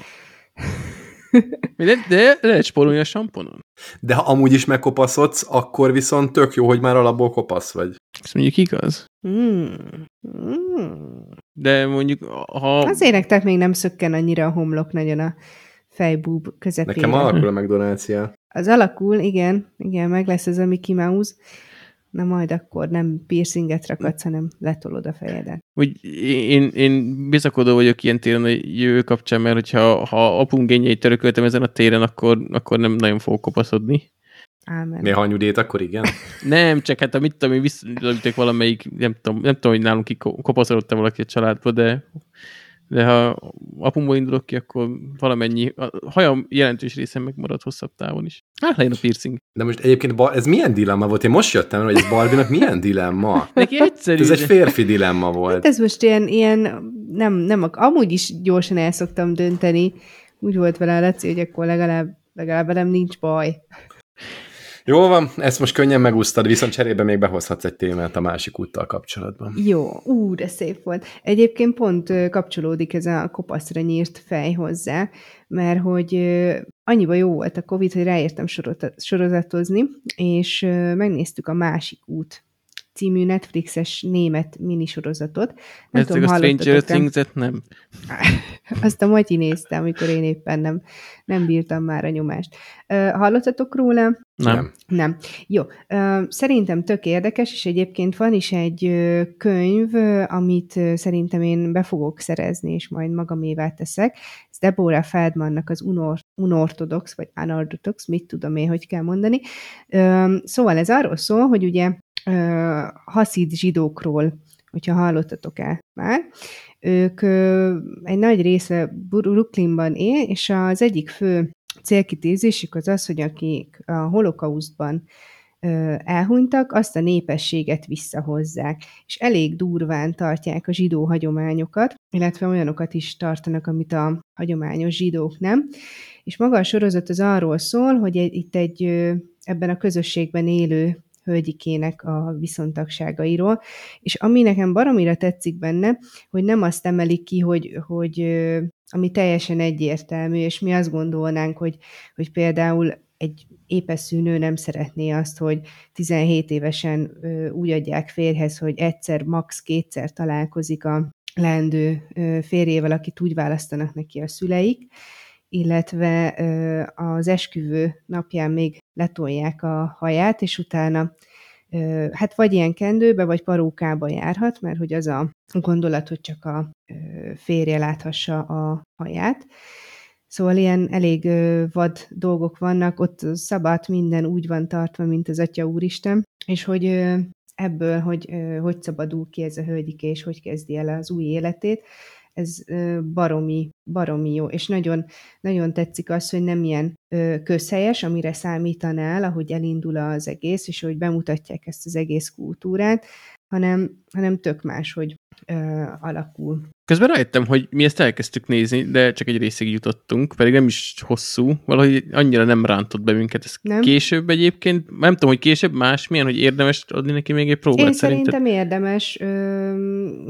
Speaker 3: De, de lehet spórolni a samponon.
Speaker 1: De ha amúgy is megkopaszodsz, akkor viszont tök jó, hogy már alapból kopasz vagy.
Speaker 3: Ez mondjuk igaz.
Speaker 2: Mm. Mm.
Speaker 3: De mondjuk, ha...
Speaker 2: Az énektek még nem szökken annyira a homlok nagyon a fejbúb közepére.
Speaker 1: Nekem alakul a McDonald's-ja.
Speaker 2: Az alakul, igen, igen, meg lesz ez a Mickey Mouse. Na majd akkor nem piercinget rakadsz, hanem letolod a fejedet.
Speaker 3: Úgy én, én bizakodó vagyok ilyen téren a jövő kapcsán, mert hogyha ha apum gényeit törököltem ezen a téren, akkor, akkor nem nagyon fogok kopaszodni.
Speaker 2: Ámen.
Speaker 1: Néha anyudét, akkor igen. [LAUGHS]
Speaker 3: Nem, csak hát a mit tudom, én visszaütök valamelyik, nem tudom, nem tudom, hogy nálunk ki kopaszodott valaki a családba, de, de ha apumból indulok ki, akkor valamennyi, a hajam jelentős része megmarad hosszabb távon is. Hát legyen a piercing.
Speaker 1: De most egyébként ez milyen dilemma volt? Én most jöttem, hogy ez Barbinak milyen dilemma? [LAUGHS]
Speaker 3: Neki egyszerű.
Speaker 1: Ez egy férfi dilemma volt.
Speaker 2: Hát ez most ilyen, ilyen nem, nem, amúgy is gyorsan el szoktam dönteni. Úgy volt vele a Laci, hogy akkor legalább, legalább velem nincs baj.
Speaker 1: Jó van, ezt most könnyen megúsztad, viszont cserébe még behozhatsz egy témát a másik úttal kapcsolatban.
Speaker 2: Jó, ú, de szép volt. Egyébként pont kapcsolódik ez a kopaszra nyírt fej hozzá, mert hogy annyiba jó volt a Covid, hogy ráértem sorozatozni, és megnéztük a Másik út című Netflixes német minisorozatot.
Speaker 3: Nem Ez tudom, a Stranger Things-et nem? [LAUGHS]
Speaker 2: Azt a Matyi nézte, amikor én éppen nem, nem bírtam már a nyomást. Hallottatok róla?
Speaker 3: Nem.
Speaker 2: Nem. Jó. Szerintem tök érdekes, és egyébként van is egy könyv, amit szerintem én be fogok szerezni, és majd magamévá teszek. Ez Deborah Feldmannak az unor, unortodox, vagy unorthodox, mit tudom én, hogy kell mondani. Szóval ez arról szól, hogy ugye haszid zsidókról, hogyha hallottatok el már. Ők egy nagy része Brooklynban él, és az egyik fő célkitézésük az az, hogy akik a holokausztban elhunytak, azt a népességet visszahozzák, és elég durván tartják a zsidó hagyományokat, illetve olyanokat is tartanak, amit a hagyományos zsidók nem. És maga a sorozat az arról szól, hogy itt egy ebben a közösségben élő hölgyikének a viszontagságairól, és ami nekem baromira tetszik benne, hogy nem azt emelik ki, hogy, hogy ami teljesen egyértelmű, és mi azt gondolnánk, hogy, hogy például egy épeszű nő nem szeretné azt, hogy 17 évesen úgy adják férhez, hogy egyszer, max. kétszer találkozik a leendő férjével, akit úgy választanak neki a szüleik, illetve az esküvő napján még letolják a haját, és utána hát vagy ilyen kendőbe, vagy parókába járhat, mert hogy az a gondolat, hogy csak a férje láthassa a haját. Szóval ilyen elég vad dolgok vannak, ott szabad minden úgy van tartva, mint az Atya Úristen, és hogy ebből, hogy hogy szabadul ki ez a hölgyike, és hogy kezdi el az új életét, ez baromi, baromi jó, és nagyon, nagyon tetszik az, hogy nem ilyen közhelyes, amire számítanál, ahogy elindul az egész, és hogy bemutatják ezt az egész kultúrát, hanem, hanem tök más, hogy ö, alakul.
Speaker 3: Közben rájöttem, hogy mi ezt elkezdtük nézni, de csak egy részig jutottunk, pedig nem is hosszú, valahogy annyira nem rántott be minket. Ez nem? később egyébként, nem tudom, hogy később más, milyen, hogy érdemes adni neki még egy próbát
Speaker 2: Én szerinted? szerintem érdemes. Ö,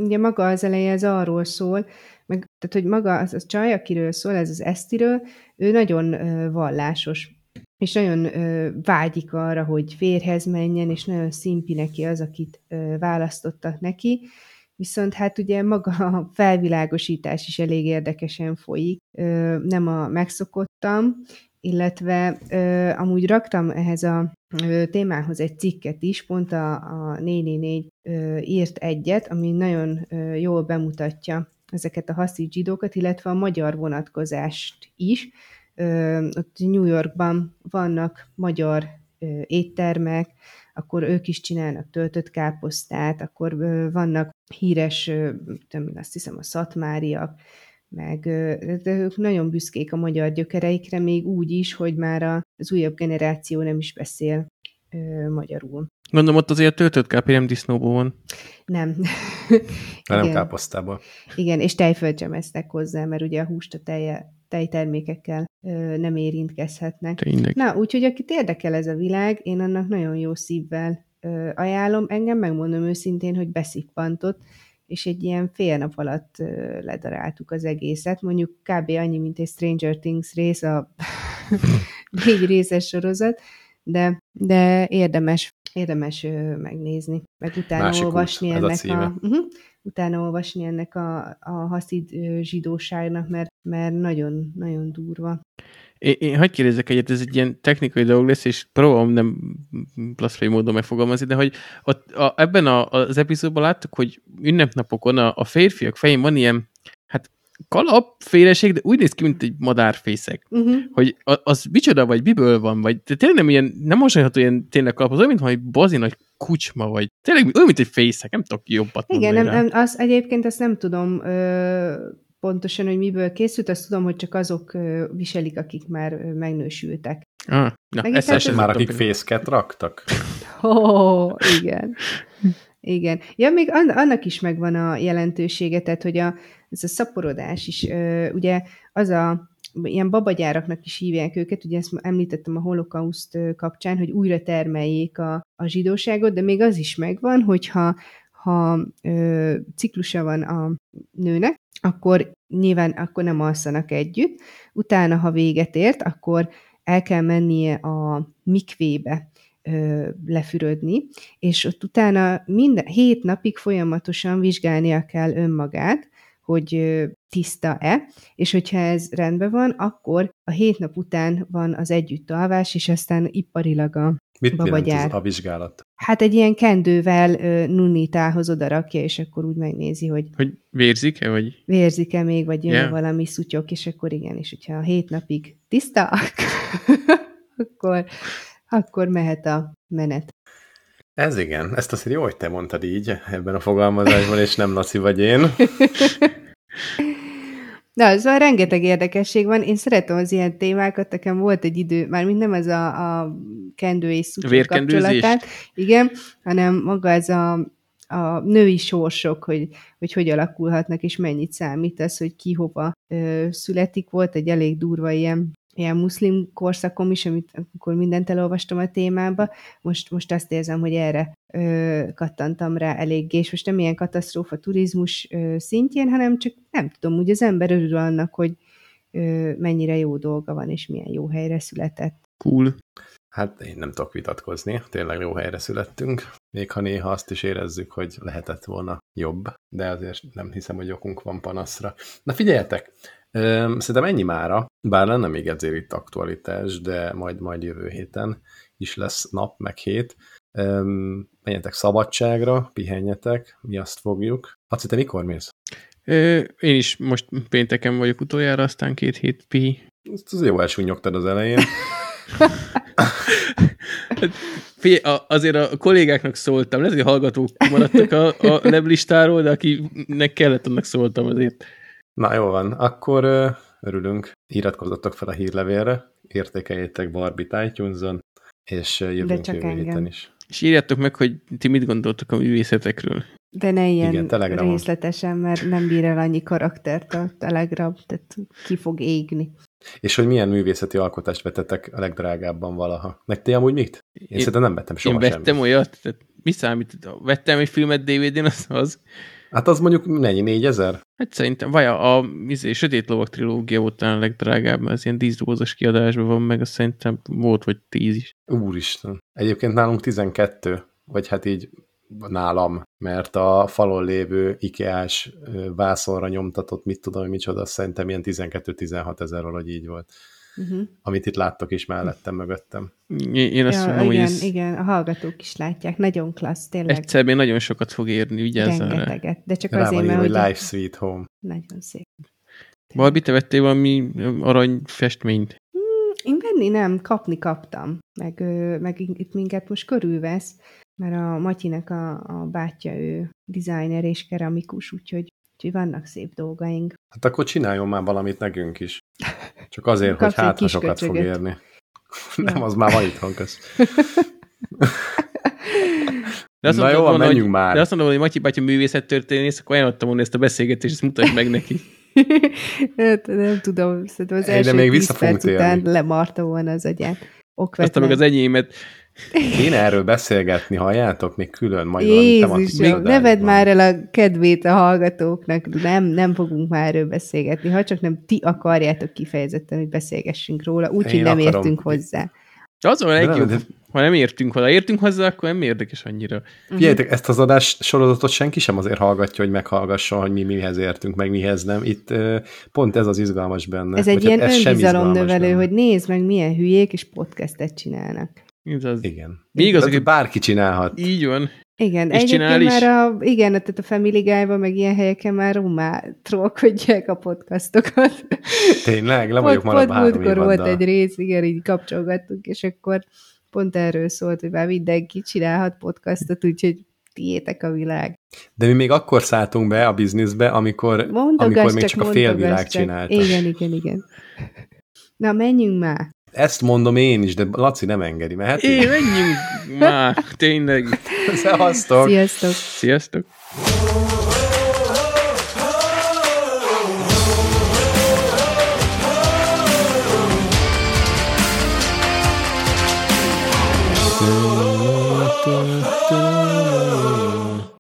Speaker 2: ugye maga az eleje ez arról szól, meg, tehát, hogy maga az, az csaj, akiről szól, ez az Esztiről, ő nagyon ö, vallásos és nagyon ö, vágyik arra, hogy férhez menjen, és nagyon szimpi neki az, akit ö, választottak neki, viszont hát ugye maga a felvilágosítás is elég érdekesen folyik, ö, nem a megszokottam, illetve ö, amúgy raktam ehhez a ö, témához egy cikket is, pont a, a 444 ö, írt egyet, ami nagyon ö, jól bemutatja ezeket a haszid zsidókat, illetve a magyar vonatkozást is, ott New Yorkban vannak magyar éttermek, akkor ők is csinálnak töltött káposztát, akkor vannak híres, azt hiszem a szatmáriak, meg de ők nagyon büszkék a magyar gyökereikre, még úgy is, hogy már az újabb generáció nem is beszél magyarul.
Speaker 3: Gondolom ott azért töltött kápi nem disznóból van.
Speaker 2: Nem. [LAUGHS]
Speaker 1: nem káposztából.
Speaker 2: Igen, és tejföld sem esznek hozzá, mert ugye a húst a teje, tejtermékekkel nem érintkezhetnek.
Speaker 3: Tényleg.
Speaker 2: Na, úgyhogy akit érdekel ez a világ, én annak nagyon jó szívvel ajánlom. Engem megmondom őszintén, hogy beszippantott, és egy ilyen fél nap alatt ledaráltuk az egészet. Mondjuk kb. annyi, mint egy Stranger Things rész, a [LAUGHS] négy részes sorozat, de, de érdemes, érdemes megnézni, meg utána Másik olvasni út, ennek a, a uh-huh, utána olvasni ennek a, a haszid zsidóságnak, mert, mert nagyon, nagyon durva.
Speaker 3: Én, én hagyd kérdezzek egyet, ez egy ilyen technikai dolog lesz, és próbálom nem plaszfai módon megfogalmazni, de hogy ott, a, ebben a, az epizódban láttuk, hogy ünnepnapokon a, a férfiak fején van ilyen, hát kalapféleség, de úgy néz ki, mint egy madárfészek. Uh-huh. Hogy az micsoda, vagy miből van, vagy de tényleg nem ilyen, nem hasonlítható ilyen tényleg kalap, az olyan, mintha egy bazi nagy kucsma, vagy tényleg olyan, mint egy fészek, nem tudok jobbat
Speaker 2: Igen, nem, nem, az, egyébként azt nem tudom ö, pontosan, hogy miből készült, azt tudom, hogy csak azok viselik, akik már megnősültek.
Speaker 3: Ah, na,
Speaker 1: ezt hát, már akik fészket raktak.
Speaker 2: Ó, oh, igen. Igen. Ja, még annak is megvan a jelentősége, tehát, hogy a, ez a szaporodás is, ugye az a, ilyen babagyáraknak is hívják őket, ugye ezt említettem a holokauszt kapcsán, hogy újra termeljék a, a zsidóságot, de még az is megvan, hogyha ha ö, ciklusa van a nőnek, akkor nyilván akkor nem alszanak együtt. Utána, ha véget ért, akkor el kell mennie a mikvébe ö, lefürödni, és ott utána minden, hét napig folyamatosan vizsgálnia kell önmagát, hogy tiszta-e, és hogyha ez rendben van, akkor a hét nap után van az együttalvás, és aztán iparilag a
Speaker 1: Mit
Speaker 2: babagyár.
Speaker 1: jelent ez a vizsgálat?
Speaker 2: Hát egy ilyen kendővel ö, nunitához odarakja, és akkor úgy megnézi, hogy
Speaker 3: Hogy vérzik-e, vagy?
Speaker 2: vérzik-e még, vagy jön
Speaker 3: Yeah.
Speaker 2: valami szutyok, és akkor igen, és hogyha a hét napig tiszta, [LAUGHS] akkor, akkor mehet a menet.
Speaker 1: Ez igen, ezt azért jó, hogy te mondtad így ebben a fogalmazásban, és nem Laci vagy én. [LAUGHS]
Speaker 2: Na, szóval rengeteg érdekesség van. Én szeretem az ilyen témákat, nekem volt egy idő, már nem az a, a kendő és
Speaker 3: Vérkendőzés?
Speaker 2: kapcsolatát, igen, hanem maga ez a, a női sorsok, hogy, hogy hogy alakulhatnak, és mennyit számít az, hogy ki hova ö, születik. Volt egy elég durva ilyen ilyen muszlim korszakom is, amit akkor mindent elolvastam a témába, most, most azt érzem, hogy erre ö, kattantam rá eléggé, és most nem ilyen katasztrófa turizmus ö, szintjén, hanem csak nem tudom, úgy az ember örül annak, hogy ö, mennyire jó dolga van, és milyen jó helyre született.
Speaker 3: Cool.
Speaker 1: Hát én nem tudok vitatkozni, tényleg jó helyre születtünk, még ha néha azt is érezzük, hogy lehetett volna jobb, de azért nem hiszem, hogy okunk van panaszra. Na figyeljetek, szerintem ennyi mára, bár lenne még ezért itt aktualitás, de majd, majd jövő héten is lesz nap, meg hét. Menjetek szabadságra, pihenjetek, mi azt fogjuk. Haci, te mikor mész?
Speaker 3: Én is most pénteken vagyok utoljára, aztán két hét pihi.
Speaker 1: Ezt az jó elsúnyogtad az elején. [LAUGHS]
Speaker 3: Figyelj, azért a kollégáknak szóltam, lehet, hogy a hallgatók maradtak a, a [LAUGHS] weblistáról, de akinek kellett, annak szóltam azért.
Speaker 1: Na jó van, akkor ö, örülünk. Iratkozzatok fel a hírlevélre, értékeljétek Barbie iTunes-on, és jövünk
Speaker 2: csak
Speaker 1: jövő
Speaker 2: engem.
Speaker 1: héten is.
Speaker 3: És írjátok meg, hogy ti mit gondoltok a művészetekről.
Speaker 2: De ne ilyen
Speaker 1: Igen, Telegramon.
Speaker 2: részletesen, mert nem bír el annyi karaktert a Telegram, tehát ki fog égni.
Speaker 1: És hogy milyen művészeti alkotást vettetek a legdrágábban valaha. Meg ti amúgy mit? Én,
Speaker 3: Én-
Speaker 1: szerintem nem vettem soha
Speaker 3: Én vettem
Speaker 1: semmit.
Speaker 3: olyat, tehát mi számít? Vettem egy filmet DVD-n, az az.
Speaker 1: Hát az mondjuk mennyi, négyezer?
Speaker 3: Hát szerintem, vagy a, a izé, Sötét Lovak trilógia volt talán a legdrágább, mert az ilyen díszdobozos kiadásban van, meg azt szerintem volt, vagy tíz is.
Speaker 1: Úristen. Egyébként nálunk 12, vagy hát így nálam, mert a falon lévő IKEA-s vászonra nyomtatott, mit tudom, hogy micsoda, szerintem ilyen 12-16 ezer valahogy így volt.
Speaker 2: Uh-huh.
Speaker 1: Amit itt láttok is mellettem, mögöttem.
Speaker 3: Én, azt
Speaker 2: Ja,
Speaker 3: mondom, hogy
Speaker 2: igen,
Speaker 3: ez
Speaker 2: igen, a hallgatók is látják. Nagyon klassz, tényleg.
Speaker 3: egyszer még nagyon sokat fog érni, vigyázzál rá.
Speaker 2: rengeteget. De csak
Speaker 1: Rá
Speaker 2: azért, mert
Speaker 1: hogy
Speaker 2: hogy
Speaker 1: Life Sweet Home.
Speaker 2: nagyon szép.
Speaker 3: Barbie, te vettél valami arany festményt?
Speaker 2: Én venni nem, kapni kaptam. Meg, meg itt minket most körülvesz, mert a Matyinek a, a bátyja, ő designer és keramikus, úgyhogy, úgyhogy vannak szép dolgaink.
Speaker 1: Hát akkor csináljon már valamit nekünk is. [LAUGHS] Csak azért, hogy
Speaker 2: Kapsz
Speaker 1: hát ha sokat fog érni.
Speaker 2: Ja. [LAUGHS]
Speaker 1: Nem, az már van itthon köz. [LAUGHS]
Speaker 3: De azt
Speaker 1: Na jó,
Speaker 3: volna,
Speaker 1: menjünk
Speaker 3: hogy,
Speaker 1: már.
Speaker 3: De azt mondom, hogy Matyi bátya művészettörténész, akkor ajánlottam volna ezt a beszélgetést, ezt mutasd meg neki. [LAUGHS]
Speaker 2: hát, nem tudom, szerintem az
Speaker 1: de
Speaker 2: első
Speaker 1: még
Speaker 2: tíz
Speaker 1: vissza
Speaker 2: után lemarta volna az agyát.
Speaker 3: Aztán meg az
Speaker 2: Okvetlen.
Speaker 3: enyémet.
Speaker 1: Kéne erről beszélgetni, halljátok, még külön majd valami tematikus
Speaker 2: Jézusom, ne vedd már el a kedvét a hallgatóknak, nem, nem fogunk már erről beszélgetni, ha csak nem ti akarjátok kifejezetten, hogy beszélgessünk róla, úgyhogy
Speaker 1: Én
Speaker 2: nem
Speaker 1: akarom.
Speaker 2: értünk hozzá.
Speaker 3: Az a legjobb,
Speaker 1: de-
Speaker 3: ha nem értünk hozzá. Értünk hozzá, akkor nem érdekes annyira.
Speaker 1: Figyeljetek, ezt az adás sorozatot senki sem azért hallgatja, hogy meghallgasson, hogy mi mihez értünk, meg mihez nem. Itt pont ez az izgalmas benne.
Speaker 2: Ez egy
Speaker 1: Vagy
Speaker 2: ilyen
Speaker 1: hát
Speaker 2: önbizalomnövelő, hogy nézd meg, milyen hülyék, és podcastet csinálnak.
Speaker 3: Ez az.
Speaker 1: Igen.
Speaker 3: Még az, hogy
Speaker 1: bárki csinálhat.
Speaker 3: így van.
Speaker 2: Igen,
Speaker 3: És csinál is.
Speaker 2: már a, igen, tehát a Family Guy-ban, meg ilyen helyeken már romá trollkodják a podcastokat.
Speaker 1: Tényleg, le vagyok maradva három
Speaker 2: múltkor volt egy rész, igen, így kapcsolgattunk, és akkor pont erről szólt, hogy már mindenki csinálhat podcastot, úgyhogy tiétek a világ.
Speaker 1: De mi még akkor szálltunk be a bizniszbe, amikor,
Speaker 2: Mondogass
Speaker 1: amikor még
Speaker 2: csak,
Speaker 1: csak a félvilág csinálta.
Speaker 2: Igen, igen, igen. Na, menjünk már.
Speaker 1: Ezt mondom én is, de Laci nem engedi. Mehet?
Speaker 3: É, menjünk már, tényleg. [LAUGHS]
Speaker 1: Szevasztok!
Speaker 2: Sziasztok!
Speaker 3: Sziasztok.